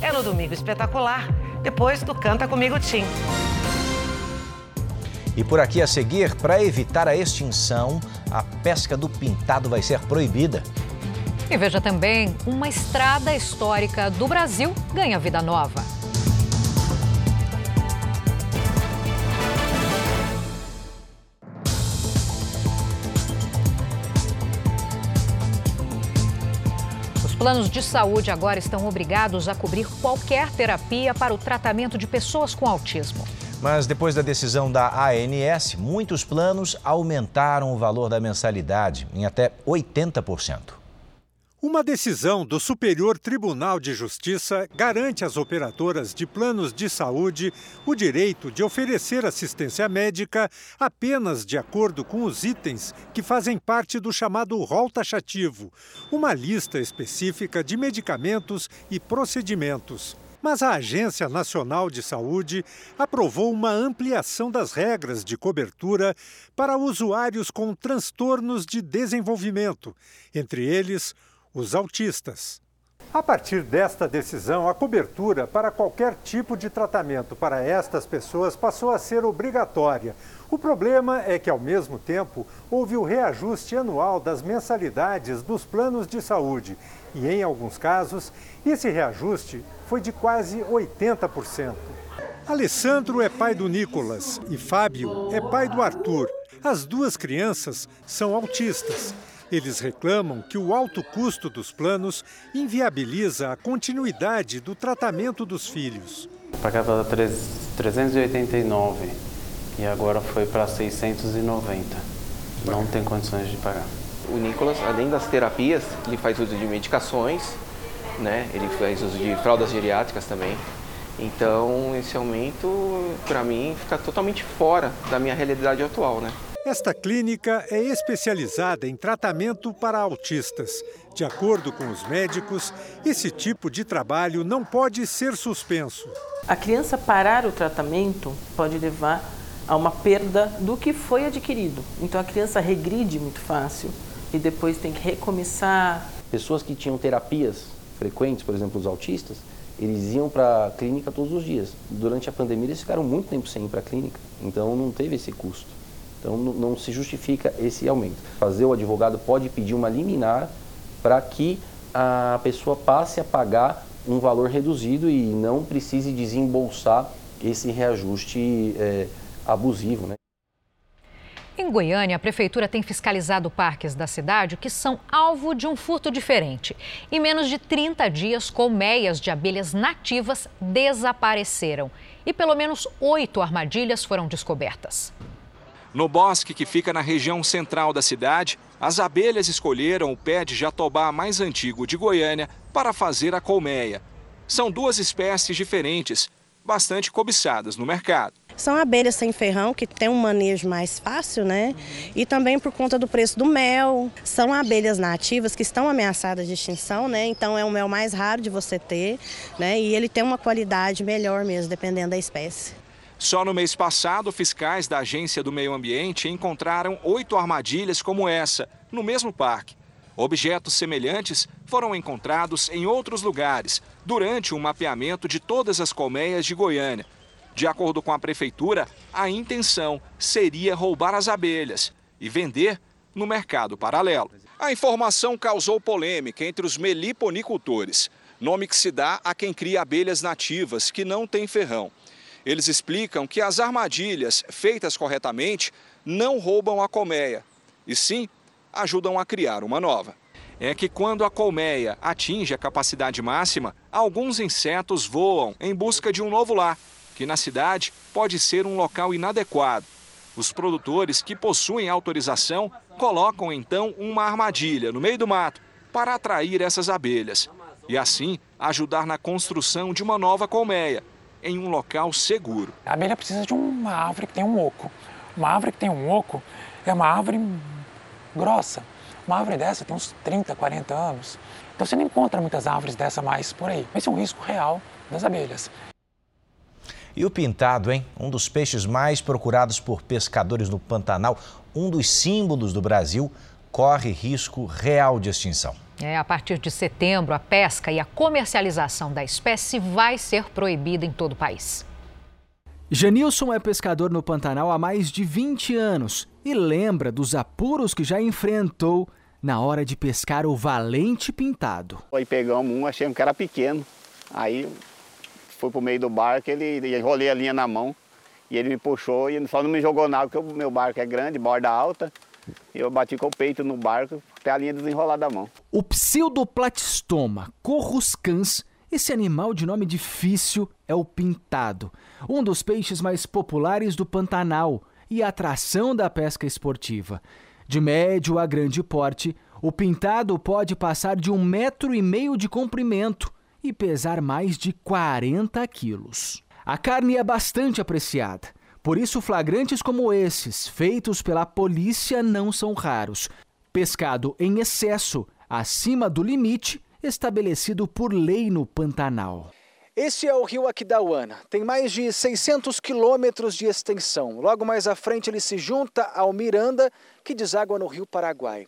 É no Domingo Espetacular, depois do Canta Comigo Tim. E por aqui a seguir, para evitar a extinção, a pesca do pintado vai ser proibida. E veja também, uma estrada histórica do Brasil ganha vida nova. Planos de saúde agora estão obrigados a cobrir qualquer terapia para o tratamento de pessoas com autismo. Mas depois da decisão da ANS, muitos planos aumentaram o valor da mensalidade em até 80%. Uma decisão do Superior Tribunal de Justiça garante às operadoras de planos de saúde o direito de oferecer assistência médica apenas de acordo com os itens que fazem parte do chamado rol taxativo, uma lista específica de medicamentos e procedimentos. Mas a Agência Nacional de Saúde aprovou uma ampliação das regras de cobertura para usuários com transtornos de desenvolvimento, entre eles os autistas. A partir desta decisão, a cobertura para qualquer tipo de tratamento para estas pessoas passou a ser obrigatória. O problema é que, ao mesmo tempo, houve o reajuste anual das mensalidades dos planos de saúde. E, em alguns casos, esse reajuste foi de quase 80%. Alessandro é pai do Nicolas e Fábio é pai do Arthur. As duas crianças são autistas. Eles reclamam que o alto custo dos planos inviabiliza a continuidade do tratamento dos filhos. Pagava 389 e agora foi para 690. Não tem condições de pagar. O Nicolas, além das terapias, ele faz uso de medicações, né? ele faz uso de fraldas geriátricas também. Então, esse aumento, para mim, fica totalmente fora da minha realidade atual, né? Esta clínica é especializada em tratamento para autistas. De acordo com os médicos, esse tipo de trabalho não pode ser suspenso. A criança parar o tratamento pode levar a uma perda do que foi adquirido. Então a criança regride muito fácil e depois tem que recomeçar. Pessoas que tinham terapias frequentes, por exemplo, os autistas, eles iam para a clínica todos os dias. Durante a pandemia, eles ficaram muito tempo sem ir para a clínica, então não teve esse custo. Então não, se justifica esse aumento. Fazer o advogado pode pedir uma liminar para que a pessoa passe a pagar um valor reduzido e não precise desembolsar esse reajuste é, abusivo. Né? Em Goiânia, a prefeitura tem fiscalizado parques da cidade que são alvo de um furto diferente. Em menos de 30 dias, colmeias de abelhas nativas desapareceram e pelo menos oito armadilhas foram descobertas. No bosque que fica na região central da cidade, as abelhas escolheram o pé de jatobá mais antigo de Goiânia para fazer a colmeia. São duas espécies diferentes, bastante cobiçadas no mercado. São abelhas sem ferrão, que tem um manejo mais fácil, né? E também por conta do preço do mel. São abelhas nativas que estão ameaçadas de extinção, né? Então é um mel mais raro de você ter, né? E ele tem uma qualidade melhor mesmo, dependendo da espécie. Só no mês passado, fiscais da Agência do Meio Ambiente encontraram oito armadilhas como essa, no mesmo parque. Objetos semelhantes foram encontrados em outros lugares, durante o mapeamento de todas as colmeias de Goiânia. De acordo com a prefeitura, a intenção seria roubar as abelhas e vender no mercado paralelo. A informação causou polêmica entre os meliponicultores, nome que se dá a quem cria abelhas nativas que não têm ferrão. Eles explicam que as armadilhas feitas corretamente não roubam a colmeia, e sim ajudam a criar uma nova. É que quando a colmeia atinge a capacidade máxima, alguns insetos voam em busca de um novo lar, que na cidade pode ser um local inadequado. Os produtores que possuem autorização colocam então uma armadilha no meio do mato para atrair essas abelhas e assim ajudar na construção de uma nova colmeia, em um local seguro. A abelha precisa de uma árvore que tem um oco. Uma árvore que tem um oco é uma árvore grossa. Uma árvore dessa tem uns 30, 40 anos. Então você não encontra muitas árvores dessa mais por aí. Esse é um risco real das abelhas. E o pintado, hein? Um dos peixes mais procurados por pescadores no Pantanal, um dos símbolos do Brasil, corre risco real de extinção. É, a partir de setembro, a pesca e a comercialização da espécie vai ser proibida em todo o país. Janilson é pescador no Pantanal há mais de 20 anos e lembra dos apuros que já enfrentou na hora de pescar o valente pintado. Aí pegamos um, achamos que era pequeno. Aí foi pro meio do barco, ele enrolei a linha na mão e ele me puxou e só não me jogou nada, porque o meu barco é grande, borda alta. Eu bati com o peito no barco até a linha desenrolada da mão. O pseudoplatistoma corruscans, esse animal de nome difícil é o pintado, um dos peixes mais populares do Pantanal e atração da pesca esportiva. De médio a grande porte, o pintado pode passar de um metro e meio de comprimento e pesar mais de 40 quilos. A carne é bastante apreciada. Por isso, flagrantes como esses, feitos pela polícia, não são raros. Pescado em excesso, acima do limite estabelecido por lei no Pantanal. Esse é o rio Aquidauana. Tem mais de 600 quilômetros de extensão. Logo mais à frente, ele se junta ao Miranda, que deságua no rio Paraguai.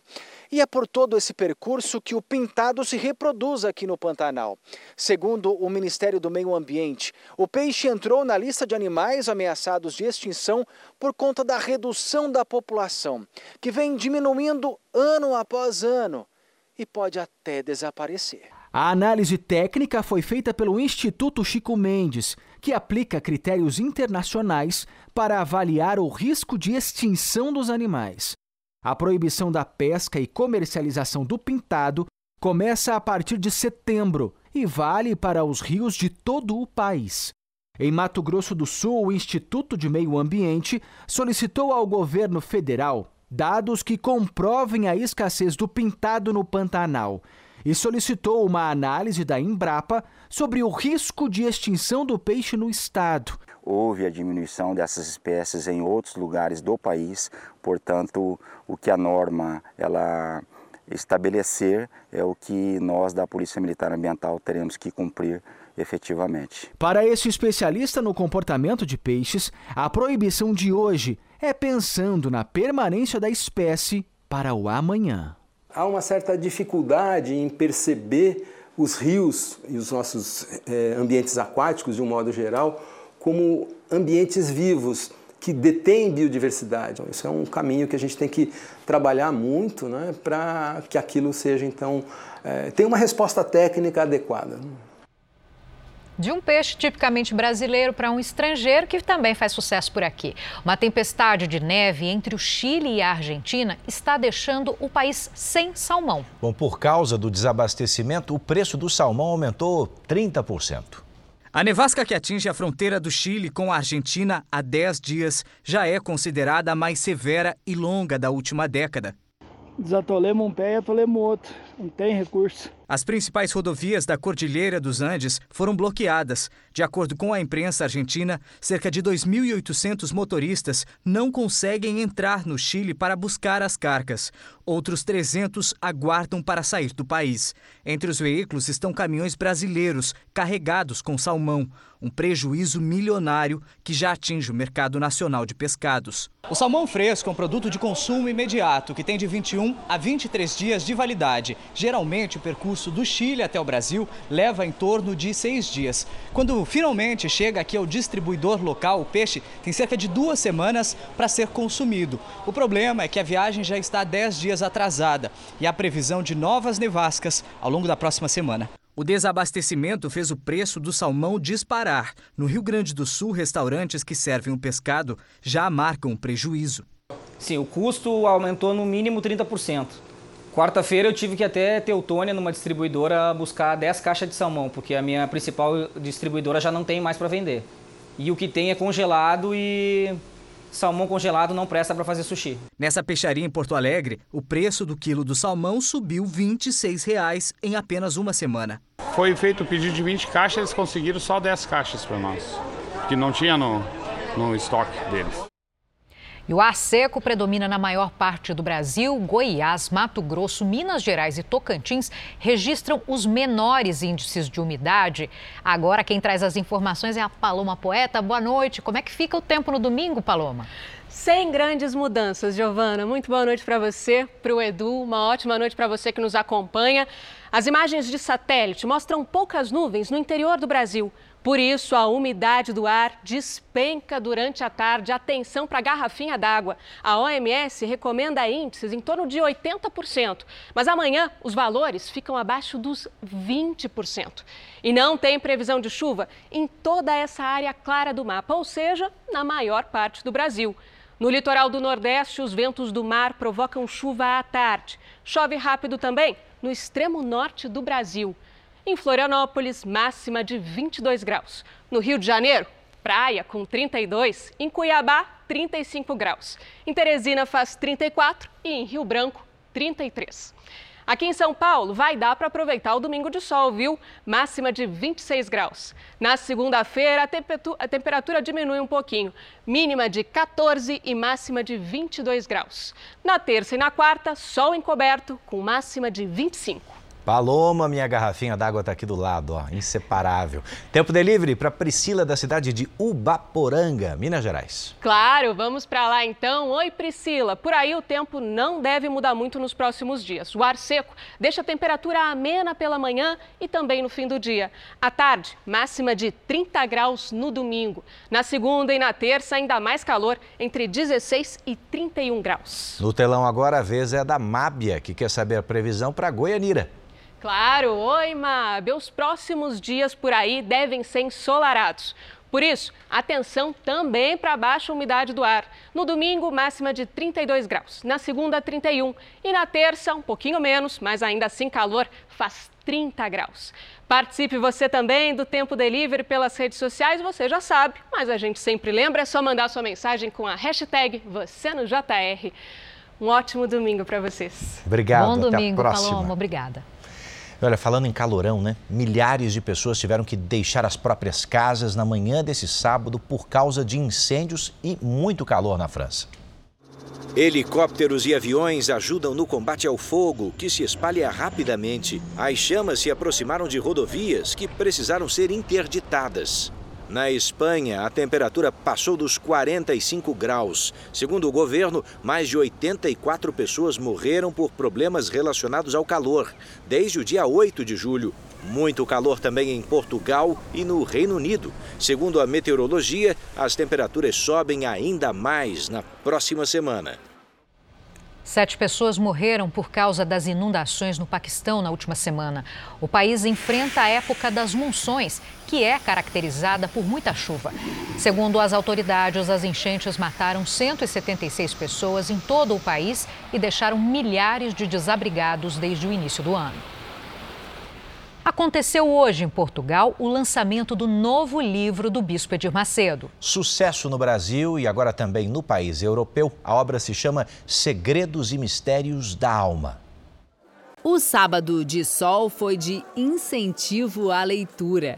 E é por todo esse percurso que o pintado se reproduz aqui no Pantanal. Segundo o Ministério do Meio Ambiente, o peixe entrou na lista de animais ameaçados de extinção por conta da redução da população, que vem diminuindo ano após ano e pode até desaparecer. A análise técnica foi feita pelo Instituto Chico Mendes, que aplica critérios internacionais para avaliar o risco de extinção dos animais. A proibição da pesca e comercialização do pintado começa a partir de setembro e vale para os rios de todo o país. Em Mato Grosso do Sul, o Instituto de Meio Ambiente solicitou ao governo federal dados que comprovem a escassez do pintado no Pantanal e solicitou uma análise da Embrapa sobre o risco de extinção do peixe no estado. Houve a diminuição dessas espécies em outros lugares do país, portanto, o que a norma ela estabelecer é o que nós da Polícia Militar Ambiental teremos que cumprir efetivamente. Para esse especialista no comportamento de peixes, a proibição de hoje é pensando na permanência da espécie para o amanhã. Há uma certa dificuldade em perceber os rios e os nossos eh, ambientes aquáticos, de um modo geral, como ambientes vivos que detêm biodiversidade. Isso é um caminho que a gente tem que trabalhar muito né, para que aquilo seja, então, é, tenha uma resposta técnica adequada. De um peixe tipicamente brasileiro para um estrangeiro que também faz sucesso por aqui. Uma tempestade de neve entre o Chile e a Argentina está deixando o país sem salmão. Bom, por causa do desabastecimento, o preço do salmão aumentou 30%. A nevasca que atinge a fronteira do Chile com a Argentina há 10 dias já é considerada a mais severa e longa da última década. Desatolemos um pé e atolemos outro. Não tem recurso. As principais rodovias da Cordilheira dos Andes foram bloqueadas. De acordo com a imprensa argentina, cerca de 2.800 motoristas não conseguem entrar no Chile para buscar as cargas. Outros 300 aguardam para sair do país. Entre os veículos estão caminhões brasileiros carregados com salmão, um prejuízo milionário que já atinge o mercado nacional de pescados. O salmão fresco é um produto de consumo imediato que tem de 21 a 23 dias de validade. Geralmente, o percurso do Chile até o Brasil leva em torno de seis dias. Quando finalmente chega aqui ao distribuidor local, o peixe tem cerca de duas semanas para ser consumido. O problema é que a viagem já está 10 dias atrasada e há previsão de novas nevascas ao longo da próxima semana. O desabastecimento fez o preço do salmão disparar. No Rio Grande do Sul, restaurantes que servem o pescado já marcam prejuízo. Sim, o custo aumentou no mínimo 30%. Quarta-feira eu tive que até Teutônia, numa distribuidora, buscar 10 caixas de salmão, porque a minha principal distribuidora já não tem mais para vender. E o que tem é congelado e salmão congelado não presta para fazer sushi. Nessa peixaria em Porto Alegre, o preço do quilo do salmão subiu 26 reais em apenas uma semana. Foi feito o pedido de 20 caixas, eles conseguiram só 10 caixas para nós, que não tinha no, no estoque deles. E o ar seco predomina na maior parte do Brasil. Goiás, Mato Grosso, Minas Gerais e Tocantins registram os menores índices de umidade. Agora, quem traz as informações é a Paloma Poeta. Boa noite. Como é que fica o tempo no domingo, Paloma? Sem grandes mudanças, Giovana. Muito boa noite para você, para o Edu. Uma ótima noite para você que nos acompanha. As imagens de satélite mostram poucas nuvens no interior do Brasil. Por isso, a umidade do ar despenca durante a tarde. Atenção para a garrafinha d'água. A OMS recomenda índices em torno de 80%, mas amanhã os valores ficam abaixo dos 20%. E não tem previsão de chuva em toda essa área clara do mapa, ou seja, na maior parte do Brasil. No litoral do Nordeste, os ventos do mar provocam chuva à tarde. Chove rápido também no extremo norte do Brasil. Em Florianópolis, máxima de 22 graus. No Rio de Janeiro, praia com 32. Em Cuiabá, 35 graus. Em Teresina faz 34 e em Rio Branco, 33. Aqui em São Paulo, vai dar para aproveitar o domingo de sol, viu? Máxima de 26 graus. Na segunda-feira, a, temperatura diminui um pouquinho. Mínima de 14 e máxima de 22 graus. Na terça e na quarta, sol encoberto, com máxima de 25. Paloma, minha garrafinha d'água está aqui do lado, ó, inseparável. Tempo delivery para Priscila da cidade de Ubaporanga, Minas Gerais. Claro, vamos para lá então. Oi, Priscila. Por aí o tempo não deve mudar muito nos próximos dias. O ar seco deixa a temperatura amena pela manhã e também no fim do dia. À tarde, máxima de 30 graus no domingo. Na segunda e na terça, ainda mais calor, entre 16 e 31 graus. No telão agora, a vez é da Mábia, que quer saber a previsão para Goianira. Claro, oi, Mab. Os próximos dias por aí devem ser ensolarados. Por isso, atenção também para a baixa umidade do ar. No domingo, máxima de 32 graus. Na segunda, 31. E na terça, um pouquinho menos, mas ainda assim calor, faz 30 graus. Participe você também do Tempo Delivery pelas redes sociais, você já sabe, mas a gente sempre lembra, é só mandar sua mensagem com a hashtag você no JR. Um ótimo domingo para vocês. Obrigado. Bom domingo, Paloma. Obrigada. Olha, falando em calorão, né? Milhares de pessoas tiveram que deixar as próprias casas na manhã desse sábado por causa de incêndios e muito calor na França. Helicópteros e aviões ajudam no combate ao fogo, que se espalha rapidamente. As chamas se aproximaram de rodovias que precisaram ser interditadas. Na Espanha, a temperatura passou dos 45 graus. Segundo o governo, mais de 84 pessoas morreram por problemas relacionados ao calor, desde o dia 8 de julho. Muito calor também em Portugal e no Reino Unido. Segundo a meteorologia, as temperaturas sobem ainda mais na próxima semana. Sete pessoas morreram por causa das inundações no Paquistão na última semana. O país enfrenta a época das monções, que é caracterizada por muita chuva. Segundo as autoridades, as enchentes mataram 176 pessoas em todo o país e deixaram milhares de desabrigados desde o início do ano. Aconteceu hoje em Portugal o lançamento do novo livro do Bispo Edir Macedo. Sucesso no Brasil e agora também no país europeu, a obra se chama Segredos e Mistérios da Alma. O sábado de sol foi de incentivo à leitura.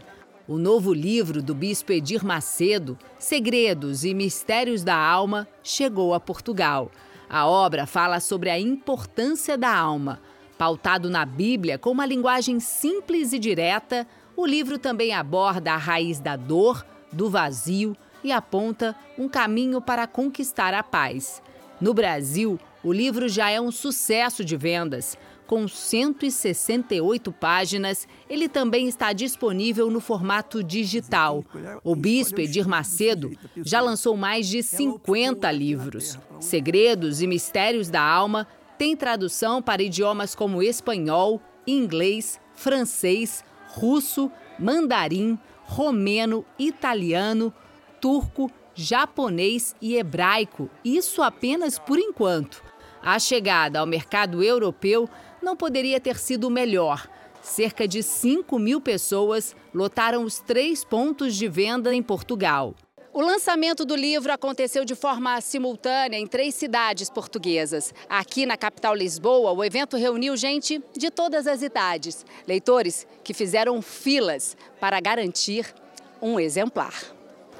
O novo livro do Bispo Edir Macedo, Segredos e Mistérios da Alma, chegou a Portugal. A obra fala sobre a importância da alma Pautado na Bíblia com uma linguagem simples e direta, o livro também aborda a raiz da dor, do vazio e aponta um caminho para conquistar a paz. No Brasil, o livro já é um sucesso de vendas. Com 168 páginas, ele também está disponível no formato digital. O bispo Edir Macedo já lançou mais de 50 livros. Segredos e Mistérios da Alma tem tradução para idiomas como espanhol, inglês, francês, russo, mandarim, romeno, italiano, turco, japonês e hebraico. Isso apenas por enquanto. A chegada ao mercado europeu não poderia ter sido melhor. Cerca de 5 mil pessoas lotaram os três pontos de venda em Portugal. O lançamento do livro aconteceu de forma simultânea em três cidades portuguesas. Aqui na capital Lisboa, o evento reuniu gente de todas as idades, leitores que fizeram filas para garantir um exemplar.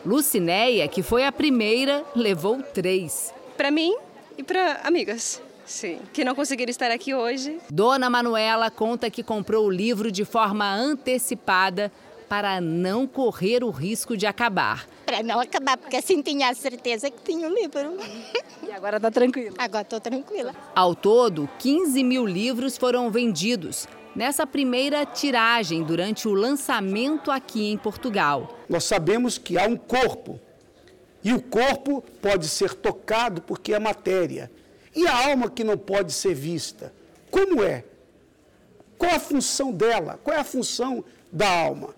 Lucinéia, que foi a primeira, levou três. Para mim e para amigas. Sim, que não conseguiram estar aqui hoje. Dona Manuela conta que comprou o livro de forma antecipada para não correr o risco de acabar. Para não acabar, porque assim tinha a certeza que tinha o livro. E agora está tranquila? Agora estou tranquila. Ao todo, 15 mil livros foram vendidos nessa primeira tiragem durante o lançamento aqui em Portugal. Nós sabemos que há um corpo e o corpo pode ser tocado porque é matéria. E a alma que não pode ser vista, como é? Qual a função dela? Qual é a função da alma?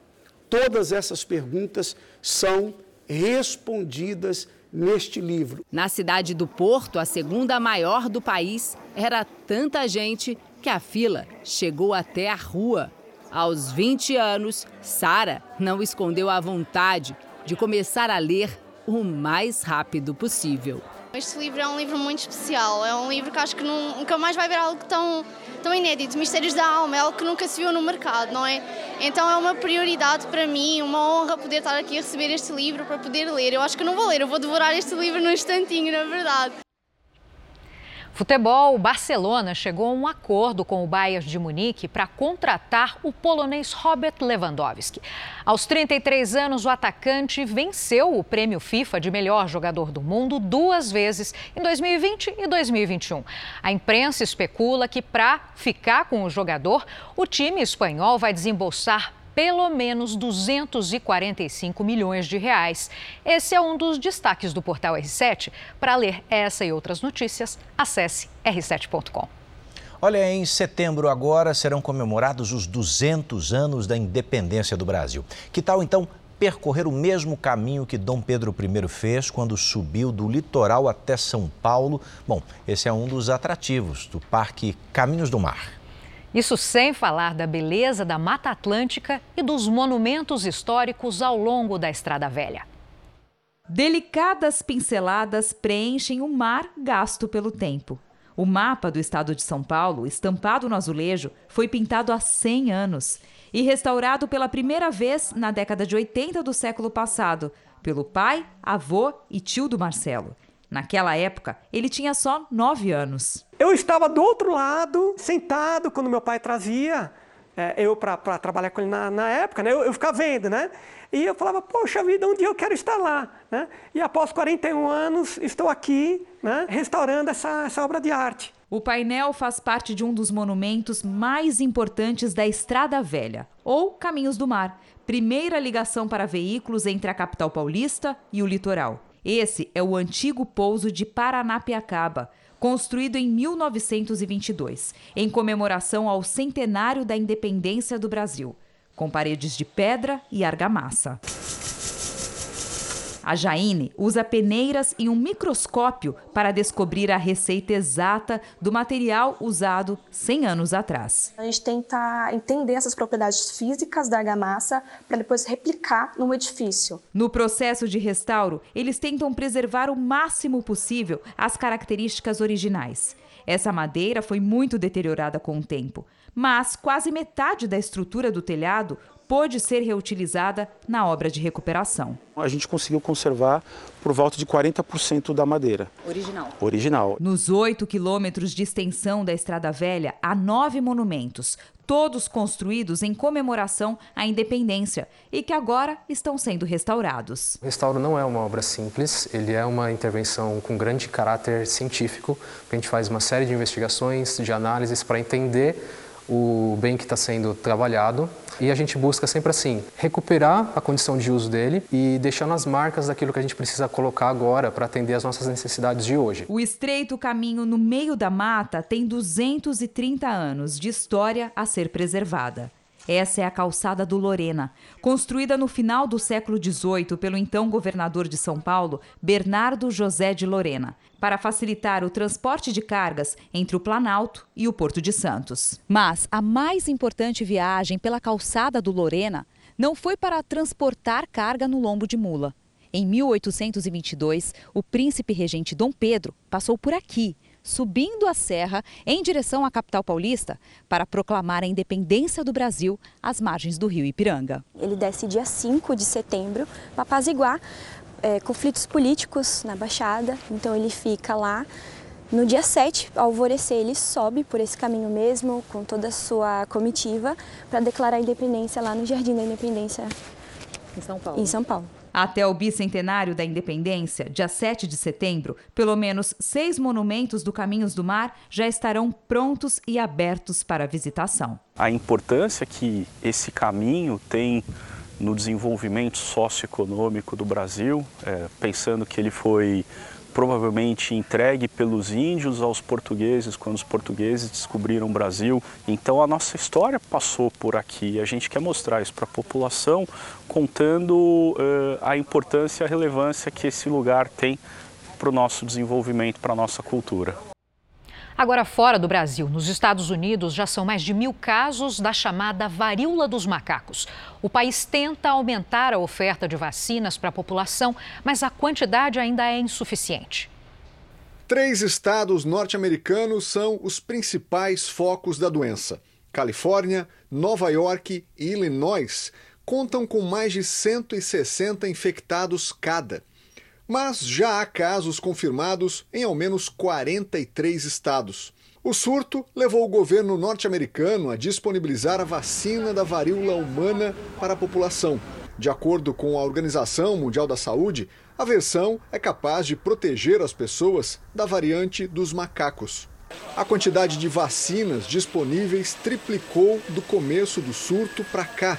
Todas essas perguntas são respondidas neste livro. Na cidade do Porto, a segunda maior do país, era tanta gente que a fila chegou até a rua. Aos 20 anos, Sara não escondeu a vontade de começar a ler o mais rápido possível. Este livro é um livro muito especial, é um livro que acho que nunca mais vai ver algo tão, tão inédito. Mistérios da Alma é algo que nunca se viu no mercado, não é? Então é uma prioridade para mim, uma honra poder estar aqui a receber este livro para poder ler. Eu acho que não vou ler, eu vou devorar este livro num instantinho, na verdade. Futebol, Barcelona chegou a um acordo com o Bayern de Munique para contratar o polonês Robert Lewandowski. Aos 33 anos, o atacante venceu o prêmio FIFA de melhor jogador do mundo duas vezes, em 2020 e 2021. A imprensa especula que, para ficar com o jogador, o time espanhol vai desembolsar pelo menos 245 milhões de reais. Esse é um dos destaques do portal R7. Para ler essa e outras notícias, acesse r7.com. Olha, em setembro agora serão comemorados os 200 anos da independência do Brasil. Que tal então percorrer o mesmo caminho que Dom Pedro I fez quando subiu do litoral até São Paulo? Bom, esse é um dos atrativos do Parque Caminhos do Mar. Isso sem falar da beleza da Mata Atlântica e dos monumentos históricos ao longo da Estrada Velha. Delicadas pinceladas preenchem o mar gasto pelo tempo. O mapa do estado de São Paulo, estampado no azulejo, foi pintado há 100 anos e restaurado pela primeira vez na década de 80 do século passado, pelo pai, avô e tio do Marcelo. Naquela época, ele tinha só 9 anos. Eu estava do outro lado, sentado, quando meu pai trazia é, eu para trabalhar com ele na, na época, né? Eu, eu, ficava vendo, né? E eu falava, poxa vida, um dia eu quero estar lá, né? E após 41 anos, estou aqui, né? Restaurando essa, essa obra de arte. O painel faz parte de um dos monumentos mais importantes da Estrada Velha, ou Caminhos do Mar, primeira ligação para veículos entre a capital paulista e o litoral. Esse é o antigo pouso de Paranapiacaba, construído em 1922, em comemoração ao centenário da independência do Brasil, com paredes de pedra e argamassa. A Jaine usa peneiras e um microscópio para descobrir a receita exata do material usado 100 anos atrás. A gente tenta entender essas propriedades físicas da argamassa para depois replicar no edifício. No processo de restauro, eles tentam preservar o máximo possível as características originais. Essa madeira foi muito deteriorada com o tempo, mas quase metade da estrutura do telhado pôde ser reutilizada na obra de recuperação. A gente conseguiu conservar por volta de 40% da madeira. Original. Original. Nos 8 quilômetros de extensão da Estrada Velha, há nove monumentos, todos construídos em comemoração à independência e que agora estão sendo restaurados. O restauro não é uma obra simples, ele é uma intervenção com grande caráter científico. A gente faz uma série de investigações, de análises para entender o bem que está sendo trabalhado e a gente busca sempre assim recuperar a condição de uso dele e deixando as marcas daquilo que a gente precisa colocar agora para atender as nossas necessidades de hoje. O estreito caminho no meio da mata tem 230 anos de história a ser preservada. Essa é a calçada do Lorena, construída no final do século XVIII pelo então governador de São Paulo, Bernardo José de Lorena, para facilitar o transporte de cargas entre o Planalto e o Porto de Santos. Mas a mais importante viagem pela calçada do Lorena não foi para transportar carga no lombo de mula. Em 1822, o príncipe regente Dom Pedro passou por aqui subindo a serra em direção à capital paulista para proclamar a independência do Brasil às margens do rio Ipiranga. Ele desce dia 5 de setembro para apaziguar é, conflitos políticos na Baixada, então ele fica lá. No dia 7, ao alvorecer, ele sobe por esse caminho mesmo, com toda a sua comitiva, para declarar a independência lá no Jardim da Independência. Em São Paulo. Em São Paulo. Até o bicentenário da independência, dia 7 de setembro, pelo menos seis monumentos do Caminhos do Mar já estarão prontos e abertos para visitação. A importância que esse caminho tem no desenvolvimento socioeconômico do Brasil, é, pensando que ele foi provavelmente entregue pelos índios aos portugueses quando os portugueses descobriram o Brasil. Então a nossa história passou por aqui. A gente quer mostrar isso para a população, contando uh, a importância e a relevância que esse lugar tem para o nosso desenvolvimento, para a nossa cultura. Agora, fora do Brasil, nos Estados Unidos, já são mais de mil casos da chamada varíola dos macacos. O país tenta aumentar a oferta de vacinas para a população, mas a quantidade ainda é insuficiente. Três estados norte-americanos são os principais focos da doença. Califórnia, Nova York e Illinois contam com mais de 160 infectados cada mas já há casos confirmados em ao menos 43 estados. O surto levou o governo norte-americano a disponibilizar a vacina da varíola humana para a população. De acordo com a Organização Mundial da Saúde, a versão é capaz de proteger as pessoas da variante dos macacos. A quantidade de vacinas disponíveis triplicou do começo do surto para cá.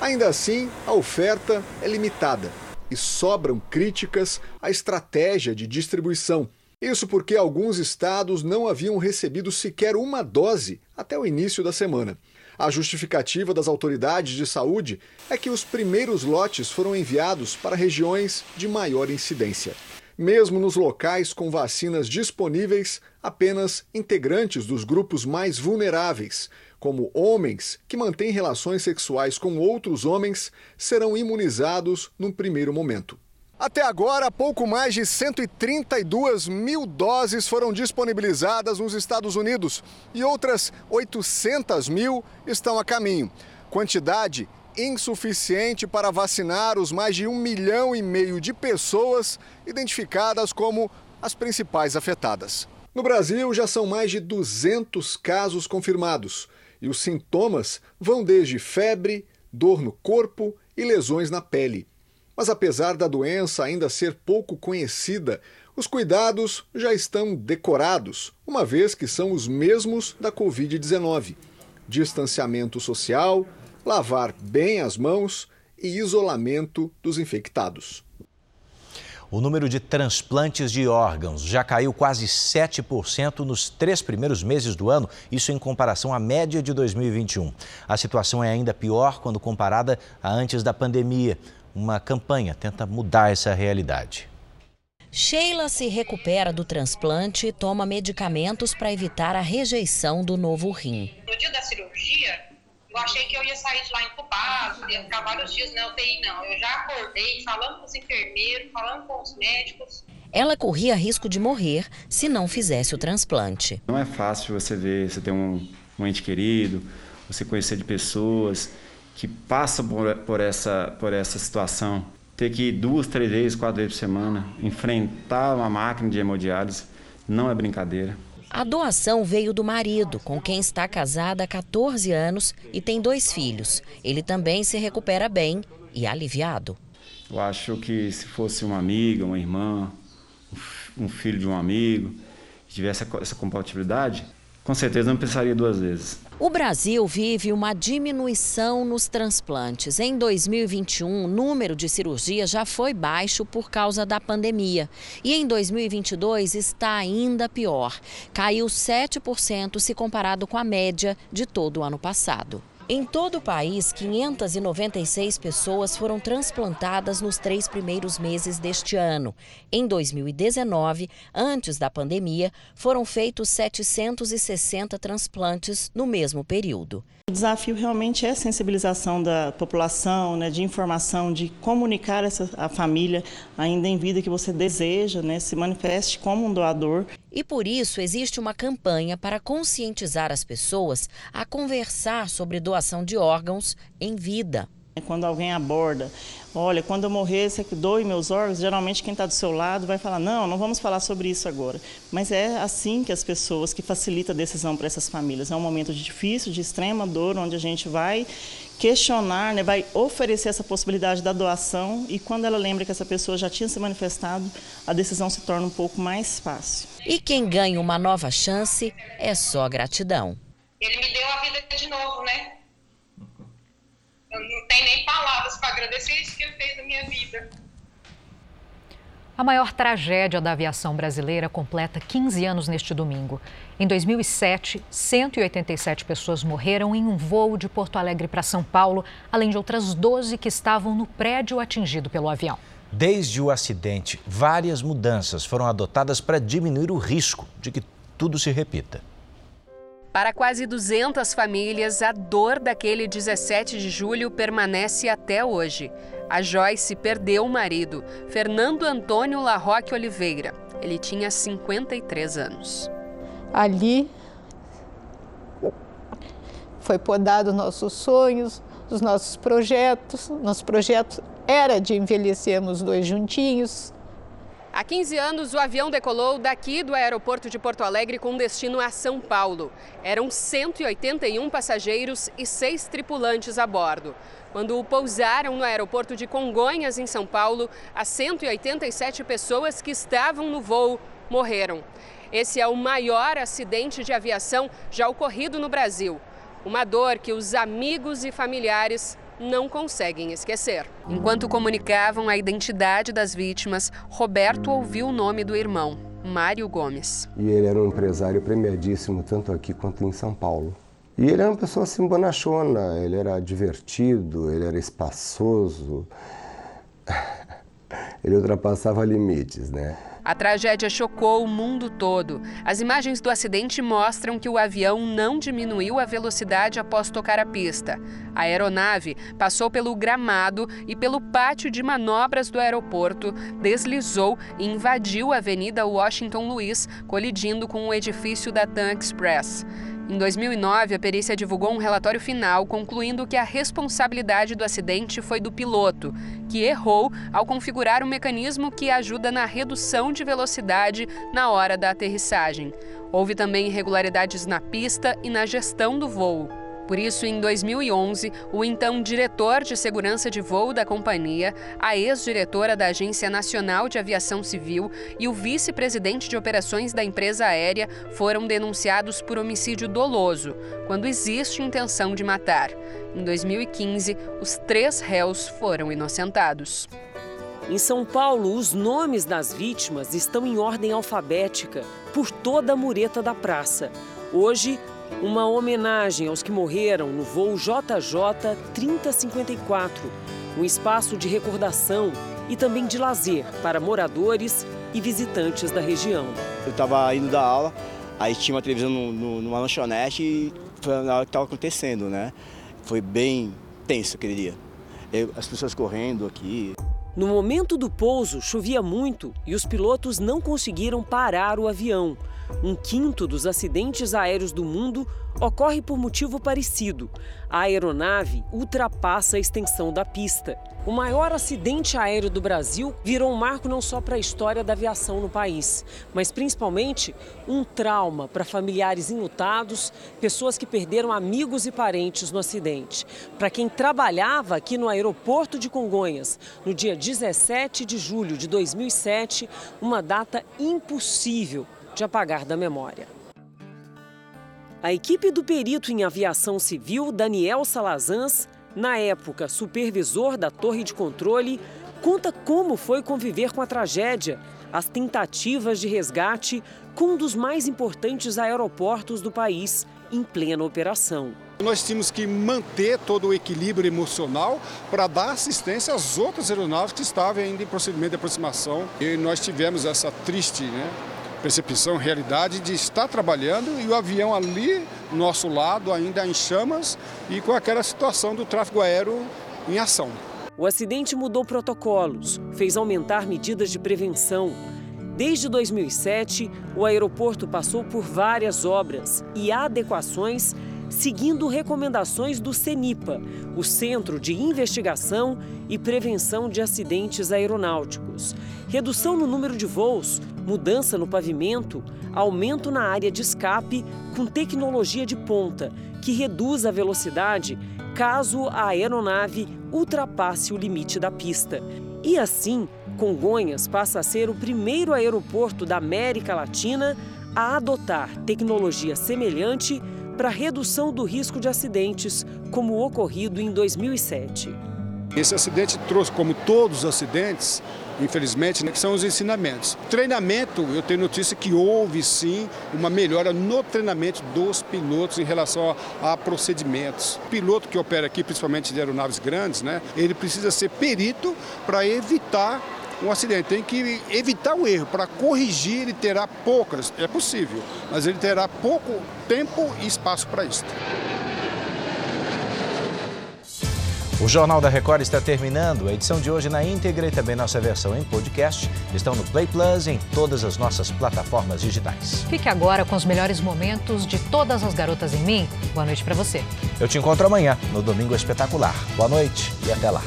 Ainda assim, a oferta é limitada e sobram críticas à estratégia de distribuição. Isso porque alguns estados não haviam recebido sequer uma dose até o início da semana. A justificativa das autoridades de saúde é que os primeiros lotes foram enviados para regiões de maior incidência. Mesmo nos locais com vacinas disponíveis, apenas integrantes dos grupos mais vulneráveis, como homens que mantêm relações sexuais com outros homens, serão imunizados num primeiro momento. Até agora, pouco mais de 132 mil doses foram disponibilizadas nos Estados Unidos e outras 800 mil estão a caminho. Quantidade insuficiente para vacinar os mais de um milhão e meio de pessoas identificadas como as principais afetadas. No Brasil, já são mais de 200 casos confirmados e os sintomas vão desde febre, dor no corpo e lesões na pele. Mas apesar da doença ainda ser pouco conhecida, os cuidados já estão decorados, uma vez que são os mesmos da Covid-19: distanciamento social, lavar bem as mãos e isolamento dos infectados. O número de transplantes de órgãos já caiu quase 7% nos três primeiros meses do ano, isso em comparação à média de 2021. A situação é ainda pior quando comparada a antes da pandemia. Uma campanha tenta mudar essa realidade. Sheila se recupera do transplante e toma medicamentos para evitar a rejeição do novo rim. No dia da cirurgia, eu achei que eu ia sair de lá incubado, ia ficar vários dias na UTI, não. Eu já acordei falando com os enfermeiros, falando com os médicos. Ela corria risco de morrer se não fizesse o transplante. Não é fácil você ver, você ter um, um ente querido, você conhecer de pessoas que passam por, por, essa, por essa situação. Ter que ir duas, três vezes, quatro vezes por semana, enfrentar uma máquina de hemodiálise, não é brincadeira. A doação veio do marido, com quem está casada há 14 anos e tem dois filhos. Ele também se recupera bem e aliviado. Eu acho que se fosse uma amiga, uma irmã, um filho de um amigo, tivesse essa compatibilidade, com certeza não pensaria duas vezes. O Brasil vive uma diminuição nos transplantes. Em 2021, o número de cirurgias já foi baixo por causa da pandemia. E em 2022 está ainda pior. Caiu 7% se comparado com a média de todo o ano passado. Em todo o país, 596 pessoas foram transplantadas nos três primeiros meses deste ano. Em 2019, antes da pandemia, foram feitos 760 transplantes no mesmo período. O desafio realmente é a sensibilização da população, né, de informação, de comunicar essa, a família ainda em vida que você deseja, né, se manifeste como um doador. E por isso existe uma campanha para conscientizar as pessoas a conversar sobre doação de órgãos em vida. Quando alguém aborda, olha, quando eu morrer, você doe meus órgãos, geralmente quem está do seu lado vai falar, não, não vamos falar sobre isso agora. Mas é assim que as pessoas, que facilita a decisão para essas famílias. É um momento difícil, de extrema dor, onde a gente vai questionar, né, vai oferecer essa possibilidade da doação e quando ela lembra que essa pessoa já tinha se manifestado, a decisão se torna um pouco mais fácil. E quem ganha uma nova chance é só gratidão. Ele me deu a vida de novo, né? Não tenho nem palavras para agradecer isso que ele fez na minha vida. A maior tragédia da aviação brasileira completa 15 anos neste domingo. Em 2007, 187 pessoas morreram em um voo de Porto Alegre para São Paulo, além de outras 12 que estavam no prédio atingido pelo avião. Desde o acidente, várias mudanças foram adotadas para diminuir o risco de que tudo se repita. Para quase 200 famílias, a dor daquele 17 de julho permanece até hoje. A Joyce perdeu o marido, Fernando Antônio Larroque Oliveira. Ele tinha 53 anos. Ali foi podado nossos sonhos, os nossos projetos. Nosso projeto era de envelhecermos dois juntinhos, Há 15 anos, o avião decolou daqui do aeroporto de Porto Alegre com destino a São Paulo. Eram 181 passageiros e seis tripulantes a bordo. Quando pousaram no aeroporto de Congonhas, em São Paulo, as 187 pessoas que estavam no voo morreram. Esse é o maior acidente de aviação já ocorrido no Brasil. Uma dor que os amigos e familiares não conseguem esquecer. Enquanto comunicavam a identidade das vítimas, Roberto ouviu o nome do irmão, Mário Gomes. E ele era um empresário premiadíssimo, tanto aqui quanto em São Paulo. E ele era uma pessoa assim bonachona, ele era divertido, ele era espaçoso, [LAUGHS] ele ultrapassava limites, né? A tragédia chocou o mundo todo. As imagens do acidente mostram que o avião não diminuiu a velocidade após tocar a pista. A aeronave passou pelo gramado e pelo pátio de manobras do aeroporto, deslizou e invadiu a Avenida Washington Luiz, colidindo com o edifício da TAM Express. Em 2009, a perícia divulgou um relatório final concluindo que a responsabilidade do acidente foi do piloto, que errou ao configurar um mecanismo que ajuda na redução de velocidade na hora da aterrissagem. Houve também irregularidades na pista e na gestão do voo. Por isso, em 2011, o então diretor de segurança de voo da companhia, a ex-diretora da Agência Nacional de Aviação Civil e o vice-presidente de operações da empresa aérea foram denunciados por homicídio doloso, quando existe intenção de matar. Em 2015, os três réus foram inocentados. Em São Paulo, os nomes das vítimas estão em ordem alfabética por toda a mureta da praça. Hoje, uma homenagem aos que morreram no voo JJ 3054, um espaço de recordação e também de lazer para moradores e visitantes da região. Eu estava indo da aula, aí tinha uma televisão no, no, numa lanchonete e foi na hora que estava acontecendo, né? Foi bem tenso aquele dia. Eu, as pessoas correndo aqui. No momento do pouso, chovia muito e os pilotos não conseguiram parar o avião. Um quinto dos acidentes aéreos do mundo ocorre por motivo parecido. A aeronave ultrapassa a extensão da pista. O maior acidente aéreo do Brasil virou um marco não só para a história da aviação no país, mas principalmente um trauma para familiares enlutados, pessoas que perderam amigos e parentes no acidente. Para quem trabalhava aqui no aeroporto de Congonhas no dia 17 de julho de 2007, uma data impossível de apagar da memória. A equipe do perito em aviação civil, Daniel Salazans, na época supervisor da torre de controle, conta como foi conviver com a tragédia, as tentativas de resgate com um dos mais importantes aeroportos do país em plena operação. Nós tínhamos que manter todo o equilíbrio emocional para dar assistência às outras aeronaves que estavam ainda em procedimento de aproximação. E nós tivemos essa triste né, percepção, realidade de estar trabalhando e o avião ali, nosso lado, ainda em chamas e com aquela situação do tráfego aéreo em ação. O acidente mudou protocolos, fez aumentar medidas de prevenção. Desde 2007, o aeroporto passou por várias obras e adequações seguindo recomendações do CENIPA, o Centro de Investigação e Prevenção de Acidentes Aeronáuticos. Redução no número de voos, mudança no pavimento, aumento na área de escape com tecnologia de ponta, que reduz a velocidade caso a aeronave ultrapasse o limite da pista. E assim, Congonhas passa a ser o primeiro aeroporto da América Latina a adotar tecnologia semelhante para redução do risco de acidentes, como o ocorrido em 2007. Esse acidente trouxe, como todos os acidentes, infelizmente, né, que são os ensinamentos. Treinamento, eu tenho notícia que houve sim uma melhora no treinamento dos pilotos em relação a, a procedimentos. O piloto que opera aqui, principalmente de aeronaves grandes, né, ele precisa ser perito para evitar um acidente. Tem que evitar o erro. Para corrigir, ele terá poucas, é possível, mas ele terá pouco tempo e espaço para isso. O Jornal da Record está terminando. A edição de hoje na íntegra e também nossa versão em podcast estão no Play Plus e em todas as nossas plataformas digitais. Fique agora com os melhores momentos de todas as garotas em mim. Boa noite para você. Eu te encontro amanhã no Domingo Espetacular. Boa noite e até lá.